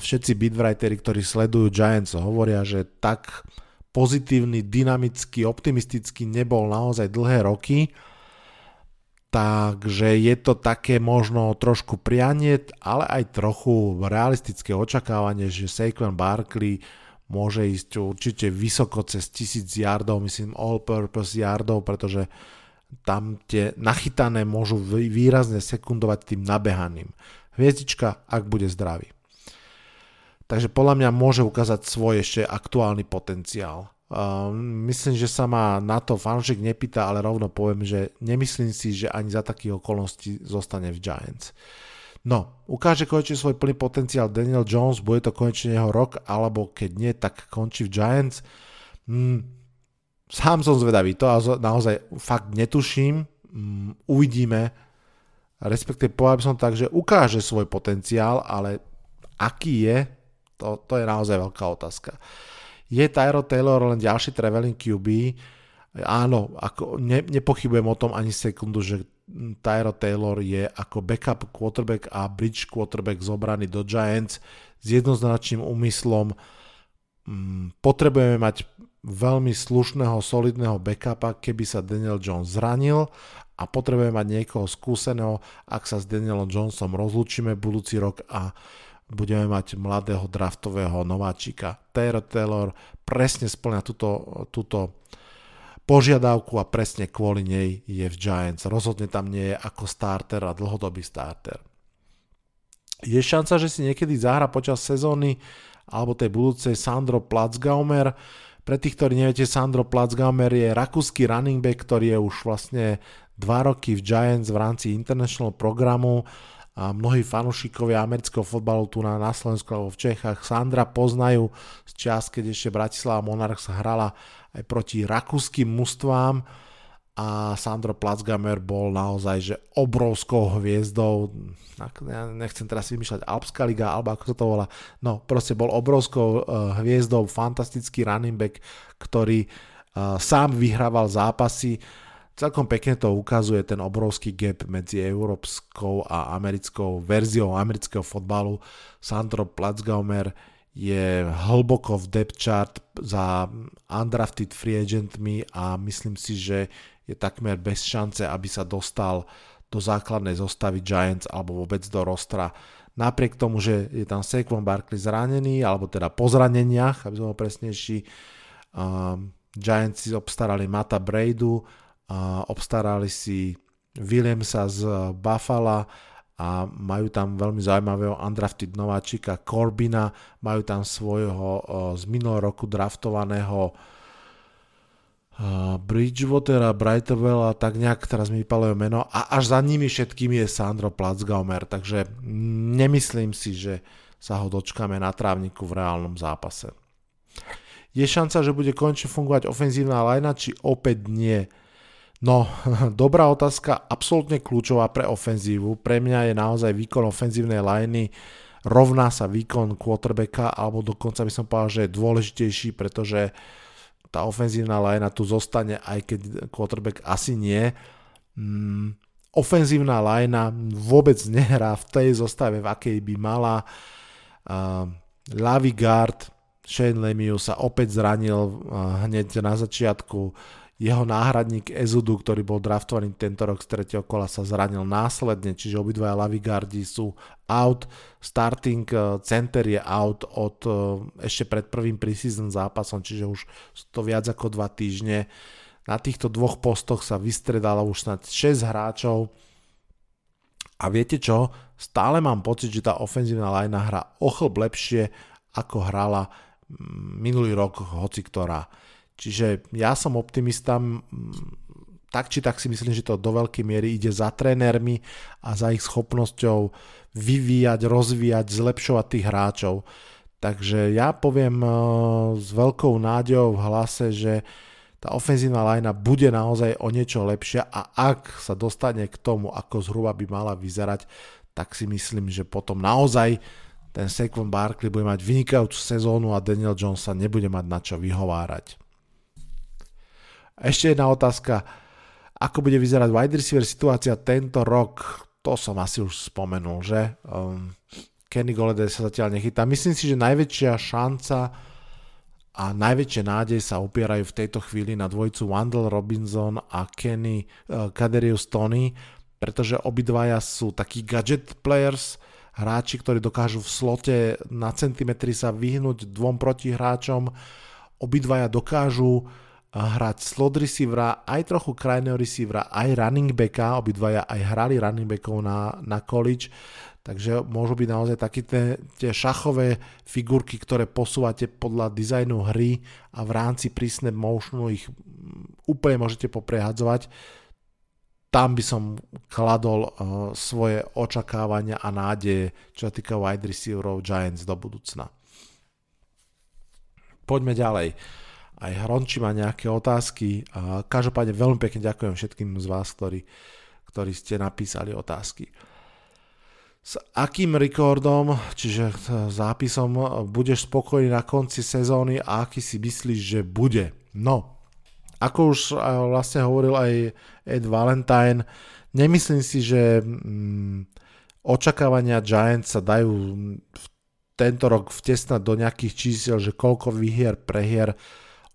všetci beatwriteri, ktorí sledujú Giants hovoria, že tak pozitívny, dynamický, optimistický nebol naozaj dlhé roky. Takže je to také možno trošku prianie, ale aj trochu realistické očakávanie, že Saquon Barkley môže ísť určite vysoko cez 1000 yardov, myslím all-purpose yardov, pretože tam tie nachytané môžu výrazne sekundovať tým nabehaným. Hviezdička, ak bude zdravý. Takže podľa mňa môže ukázať svoj ešte aktuálny potenciál. Uh, myslím, že sa ma na to fanšik nepýta, ale rovno poviem, že nemyslím si, že ani za takých okolností zostane v Giants. No, ukáže konečne svoj plný potenciál Daniel Jones, bude to konečne jeho rok, alebo keď nie, tak končí v Giants. Hmm, sám som zvedavý, to naozaj fakt netuším, hmm, uvidíme, respektíve poviem som tak, že ukáže svoj potenciál, ale aký je, to, to je naozaj veľká otázka. Je Tyro Taylor len ďalší traveling QB? Áno, ako ne, nepochybujem o tom ani sekundu, že Tyro Taylor je ako backup quarterback a bridge quarterback zobraný do Giants s jednoznačným úmyslom. Mm, potrebujeme mať veľmi slušného, solidného backupa, keby sa Daniel Jones zranil a potrebujeme mať niekoho skúseného, ak sa s Danielom Jonesom rozlúčime budúci rok a budeme mať mladého draftového nováčika. Taylor Taylor presne splňa túto, túto požiadavku a presne kvôli nej je v Giants. Rozhodne tam nie je ako starter a dlhodobý starter. Je šanca, že si niekedy zahra počas sezóny alebo tej budúcej Sandro Platzgaumer. Pre tých, ktorí neviete, Sandro Platzgaumer je rakúsky running back, ktorý je už vlastne 2 roky v Giants v rámci international programu a mnohí fanúšikovia amerického fotbalu tu na, na Slovensku alebo v Čechách Sandra poznajú z čas, keď ešte Bratislava Monarchs hrala aj proti rakúskym mužstvám. A Sandro Platzgamer bol naozaj že obrovskou hviezdou, ja nechcem teraz vymýšľať Alpská liga, alebo ako to volá, no proste bol obrovskou uh, hviezdou, fantastický running back, ktorý uh, sám vyhrával zápasy, celkom pekne to ukazuje ten obrovský gap medzi európskou a americkou verziou amerického fotbalu. Sandro Platzgaumer je hlboko v depth chart za undrafted free agentmi a myslím si, že je takmer bez šance, aby sa dostal do základnej zostavy Giants alebo vôbec do rostra. Napriek tomu, že je tam Saquon Barkley zranený, alebo teda po zraneniach, aby som bol presnejší, um, Giants si obstarali Mata Braidu, obstarali si Williamsa z Buffalo, a majú tam veľmi zaujímavého undrafted nováčika Corbina, majú tam svojho z minulého roku draftovaného Bridgewatera, Brighterwella, tak nejak teraz mi vypaluje meno a až za nimi všetkými je Sandro Platzgaumer, takže nemyslím si, že sa ho dočkáme na trávniku v reálnom zápase. Je šanca, že bude konečne fungovať ofenzívna lajna, či opäť nie? No, [laughs] dobrá otázka, absolútne kľúčová pre ofenzívu. Pre mňa je naozaj výkon ofenzívnej liney rovná sa výkon quarterbacka, alebo dokonca by som povedal, že je dôležitejší, pretože tá ofenzívna linea tu zostane, aj keď quarterback asi nie. Mm, ofenzívna linea vôbec nehrá v tej zostave, v akej by mala. Uh, Lavy guard, Shane Lemieux sa opäť zranil uh, hneď na začiatku jeho náhradník Ezudu, ktorý bol draftovaný tento rok z tretieho kola, sa zranil následne, čiže obidvaja Lavigardi sú out. Starting eh, center je out od eh, ešte pred prvým preseason zápasom, čiže už to viac ako dva týždne. Na týchto dvoch postoch sa vystredalo už snad 6 hráčov. A viete čo? Stále mám pocit, že tá ofenzívna line hra o lepšie, ako hrala mm, minulý rok hoci ktorá. Čiže ja som optimista, tak či tak si myslím, že to do veľkej miery ide za trénermi a za ich schopnosťou vyvíjať, rozvíjať, zlepšovať tých hráčov. Takže ja poviem e, s veľkou nádejou v hlase, že tá ofenzívna lajna bude naozaj o niečo lepšia a ak sa dostane k tomu, ako zhruba by mala vyzerať, tak si myslím, že potom naozaj ten Saquon Barkley bude mať vynikajúcu sezónu a Daniel Jones sa nebude mať na čo vyhovárať. Ešte jedna otázka. Ako bude vyzerať wide receiver situácia tento rok? To som asi už spomenul, že? Um, Kenny Golladay sa zatiaľ nechytá. Myslím si, že najväčšia šanca a najväčšie nádej sa opierajú v tejto chvíli na dvojcu Wandel Robinson a Kenny uh, Kaderius Tony, pretože obidvaja sú takí gadget players, hráči, ktorí dokážu v slote na centimetri sa vyhnúť dvom protihráčom. Obidvaja dokážu hrať slot receivera, aj trochu krajného receivera, aj running backa, obidvaja aj hrali running backov na, na college, takže môžu byť naozaj také tie, šachové figurky, ktoré posúvate podľa dizajnu hry a v rámci prísne motionu ich úplne môžete poprehadzovať. Tam by som kladol uh, svoje očakávania a nádeje, čo sa týka wide receiverov Giants do budúcna. Poďme ďalej aj Hronči má nejaké otázky. A každopádne veľmi pekne ďakujem všetkým z vás, ktorí, ktorí ste napísali otázky. S akým rekordom, čiže zápisom, budeš spokojný na konci sezóny a aký si myslíš, že bude? No, ako už vlastne hovoril aj Ed Valentine, Nemyslím si, že mm, očakávania Giants sa dajú v tento rok vtesnať do nejakých čísel, že koľko vyhier, prehier,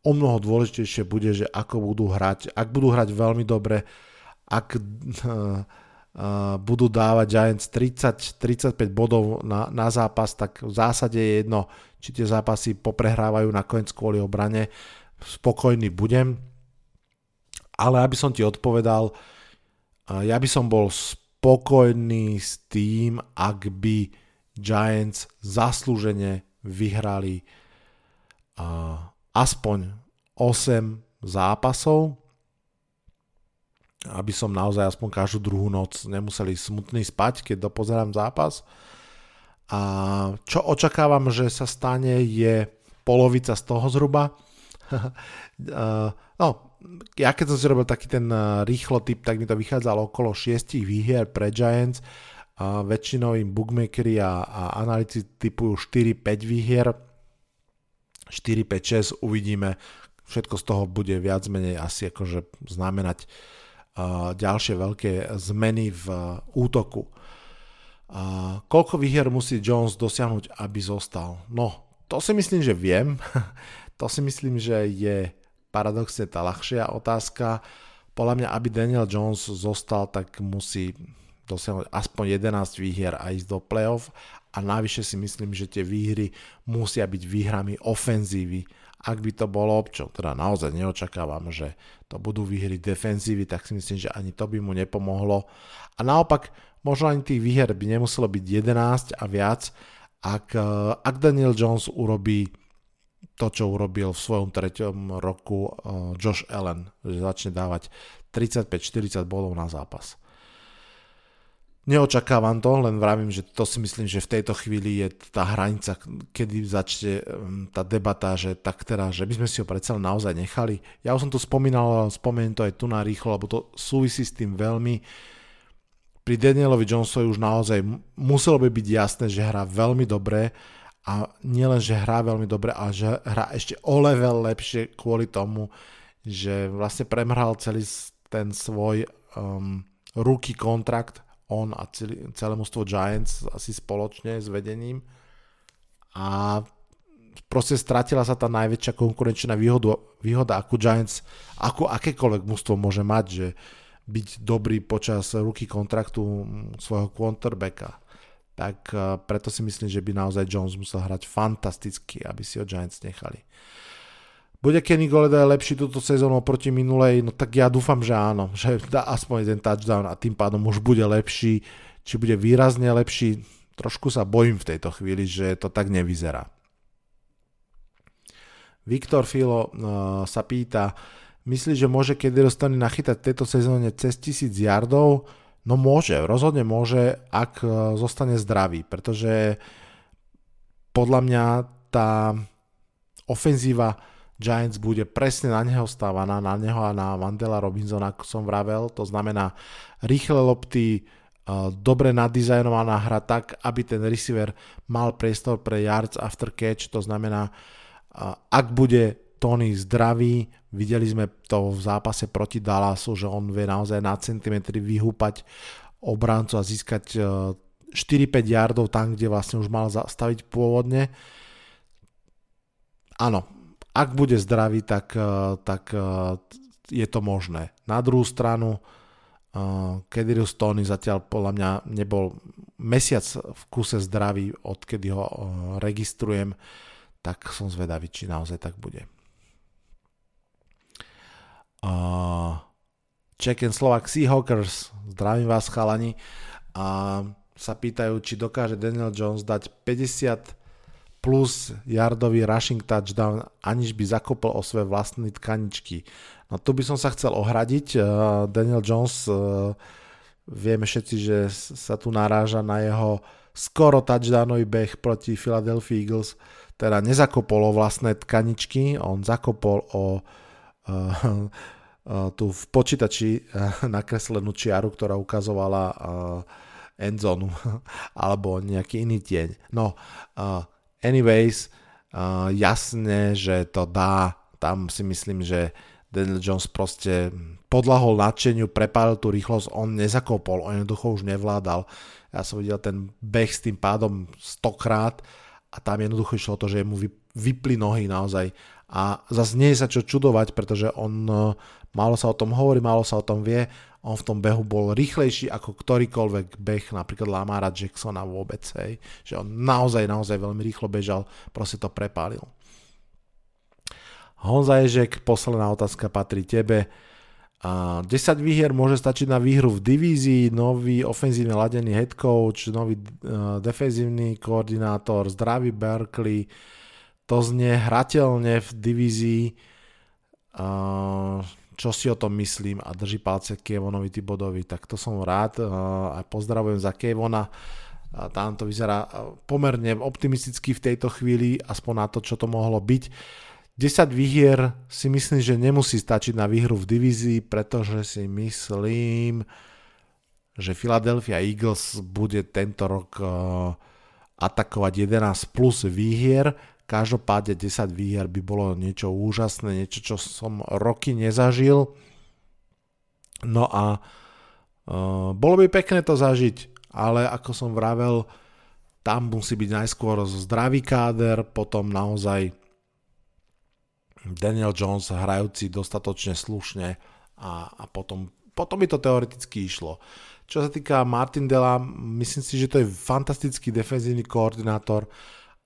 o mnoho dôležitejšie bude, že ako budú hrať. Ak budú hrať veľmi dobre, ak uh, budú dávať Giants 30-35 bodov na, na zápas, tak v zásade je jedno, či tie zápasy poprehrávajú nakoniec kvôli obrane. Spokojný budem. Ale aby som ti odpovedal, uh, ja by som bol spokojný s tým, ak by Giants zaslúžene vyhrali uh, aspoň 8 zápasov, aby som naozaj aspoň každú druhú noc nemuseli smutný spať, keď dopozerám zápas. A čo očakávam, že sa stane, je polovica z toho zhruba. [laughs] no, ja keď som si robil taký ten rýchlo typ, tak mi to vychádzalo okolo 6 výhier pre Giants. A väčšinou im bookmakeri a, a analytici typujú 4-5 výhier 4, 5, 6 uvidíme. Všetko z toho bude viac menej asi akože znamenať ďalšie veľké zmeny v uh, útoku. Koľko výhier musí Jones dosiahnuť, aby zostal? No, to si myslím, že viem. [laughs] to si myslím, že je paradoxne tá ľahšia otázka. Podľa mňa, aby Daniel Jones zostal, tak musí dosiahnuť aspoň 11 výhier a ísť do playoff a navyše si myslím, že tie výhry musia byť výhrami ofenzívy. Ak by to bolo, čo teda naozaj neočakávam, že to budú výhry defenzívy, tak si myslím, že ani to by mu nepomohlo. A naopak, možno ani tých výher by nemuselo byť 11 a viac, ak, eh, ak Daniel Jones urobí to, čo urobil v svojom treťom roku uh, Josh Allen, že začne dávať 35-40 bodov na zápas. Neočakávam to, len vravím, že to si myslím, že v tejto chvíli je tá hranica, kedy začne tá debata, že tak teda, že by sme si ho predsa naozaj nechali. Ja už som to spomínal, spomeniem to aj tu na rýchlo, lebo to súvisí s tým veľmi. Pri Danielovi Jonesovi už naozaj muselo by byť jasné, že hrá veľmi dobre a nielen, že hrá veľmi dobre, ale že hrá ešte o level lepšie kvôli tomu, že vlastne premrhal celý ten svoj um, ruky kontrakt on a celý, celé mústvo Giants asi spoločne s vedením a proste stratila sa tá najväčšia konkurenčná výhoda, výhoda ako Giants, ako akékoľvek mústvo môže mať, že byť dobrý počas ruky kontraktu svojho quarterbacka. Tak eh, preto si myslím, že by naozaj Jones musel hrať fantasticky, aby si ho Giants nechali. Bude Kenny Goleda lepší túto sezónu oproti minulej? No tak ja dúfam, že áno, [laughs] že dá aspoň jeden touchdown a tým pádom už bude lepší. Či bude výrazne lepší, trošku sa bojím v tejto chvíli, že to tak nevyzerá. Viktor Filo uh, sa pýta, myslí, že môže kedy dostane nachytať v tejto sezóne cez 1000 yardov? No môže, rozhodne môže, ak uh, zostane zdravý, pretože podľa mňa tá ofenzíva Giants bude presne na neho stávaná, na neho a na Mandela Robinsona, ako som vravel. To znamená rýchle lopty, e, dobre nadizajnovaná hra tak, aby ten receiver mal priestor pre yards after catch, to znamená, e, ak bude Tony zdravý, videli sme to v zápase proti Dallasu, že on vie naozaj na centimetry vyhúpať obráncu a získať 4-5 e, yardov tam, kde vlastne už mal zastaviť pôvodne. Áno, ak bude zdravý, tak, eh, tak eh, je to možné. Na druhú stranu, uh, Kedirius Tony zatiaľ podľa mňa nebol mesiac v kuse zdravý, odkedy ho registrujem, tak som zvedavý, či naozaj tak bude. Czech and Slovak Seahawkers, zdravím vás chalani, a sa pýtajú, či dokáže Daniel Jones dať 50 plus yardový rushing touchdown, aniž by zakopol o svoje vlastné tkaničky. No tu by som sa chcel ohradiť. Uh, Daniel Jones, uh, vieme všetci, že sa tu naráža na jeho skoro touchdownový beh proti Philadelphia Eagles. Teda nezakopol o vlastné tkaničky, on zakopol o uh, tu v počítači nakreslenú čiaru, ktorá ukazovala endzonu [laughs] alebo nejaký iný tieň. No, Anyways, uh, jasne, že to dá, tam si myslím, že Daniel Jones proste podlahol nadšeniu, prepálil tú rýchlosť, on nezakopol, on jednoducho už nevládal. Ja som videl ten beh s tým pádom stokrát a tam jednoducho išlo to, že mu vypli nohy naozaj. A zase nie je sa čo čudovať, pretože on, e, málo sa o tom hovorí, málo sa o tom vie, on v tom behu bol rýchlejší ako ktorýkoľvek beh, napríklad Lamara Jacksona vôbec, hej. že on naozaj, naozaj veľmi rýchlo bežal, proste to prepálil. Honza Ježek, posledná otázka patrí tebe. A 10 výhier môže stačiť na výhru v divízii, nový ofenzívne ladený head coach, nový uh, defenzívny koordinátor, zdravý Berkeley, to znie hrateľne v divízii. Uh, čo si o tom myslím a drží palce Kevonovi Tibodovi, tak to som rád uh, a pozdravujem za Kevona. Tam to vyzerá pomerne optimisticky v tejto chvíli, aspoň na to, čo to mohlo byť. 10 výhier si myslím, že nemusí stačiť na výhru v divízii, pretože si myslím, že Philadelphia Eagles bude tento rok uh, atakovať 11 plus výhier. Každopádne 10 výhier by bolo niečo úžasné, niečo, čo som roky nezažil. No a uh, bolo by pekné to zažiť, ale ako som vravel, tam musí byť najskôr zdravý káder, potom naozaj Daniel Jones hrajúci dostatočne slušne a, a potom, potom by to teoreticky išlo. Čo sa týka Martindela, myslím si, že to je fantastický defenzívny koordinátor,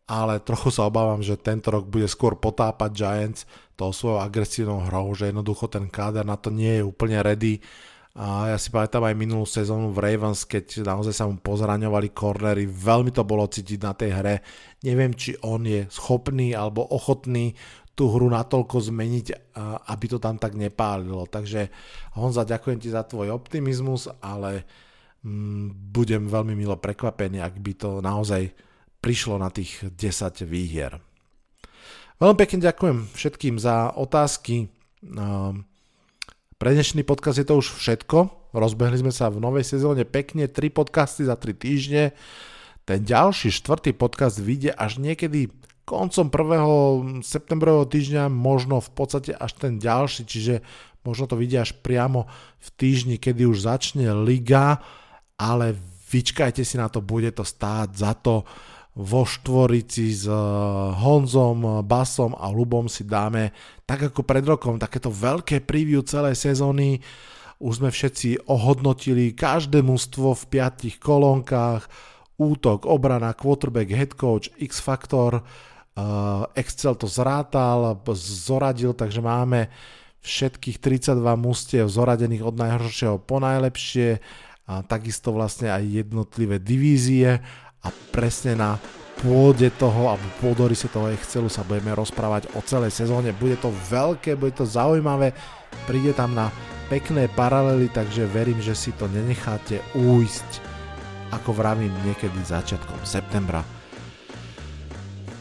ale trochu sa obávam, že tento rok bude skôr potápať Giants tou svojou agresívnou hrou, že jednoducho ten káder na to nie je úplne ready. A ja si pamätám aj minulú sezónu v Ravens, keď naozaj sa mu pozraňovali cornery, veľmi to bolo cítiť na tej hre. Neviem, či on je schopný alebo ochotný tú hru natoľko zmeniť, aby to tam tak nepálilo. Takže Honza, ďakujem ti za tvoj optimizmus, ale mm, budem veľmi milo prekvapený, ak by to naozaj prišlo na tých 10 výhier. Veľmi pekne ďakujem všetkým za otázky. Pre dnešný podcast je to už všetko. Rozbehli sme sa v novej sezóne pekne, 3 podcasty za 3 týždne. Ten ďalší, štvrtý podcast vyjde až niekedy koncom prvého septembrového týždňa, možno v podstate až ten ďalší, čiže možno to vidia až priamo v týždni, kedy už začne liga, ale vyčkajte si na to, bude to stáť za to. Vo štvorici s eh, Honzom, Basom a Lubom si dáme, tak ako pred rokom, takéto veľké preview celej sezóny. Už sme všetci ohodnotili každé mužstvo v piatich kolónkach, útok, obrana, quarterback, head coach, X-faktor, Excel to zrátal, zoradil, takže máme všetkých 32 mustiev zoradených od najhoršieho po najlepšie a takisto vlastne aj jednotlivé divízie a presne na pôde toho, alebo pôdory sa toho Excelu sa budeme rozprávať o celej sezóne. Bude to veľké, bude to zaujímavé, príde tam na pekné paralely, takže verím, že si to nenecháte újsť, ako vravím, niekedy začiatkom septembra.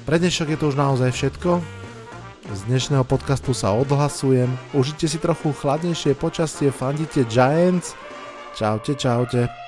Pre dnešok je to už naozaj všetko. Z dnešného podcastu sa odhlasujem. Užite si trochu chladnejšie počasie, fandite Giants. Čaute, čaute.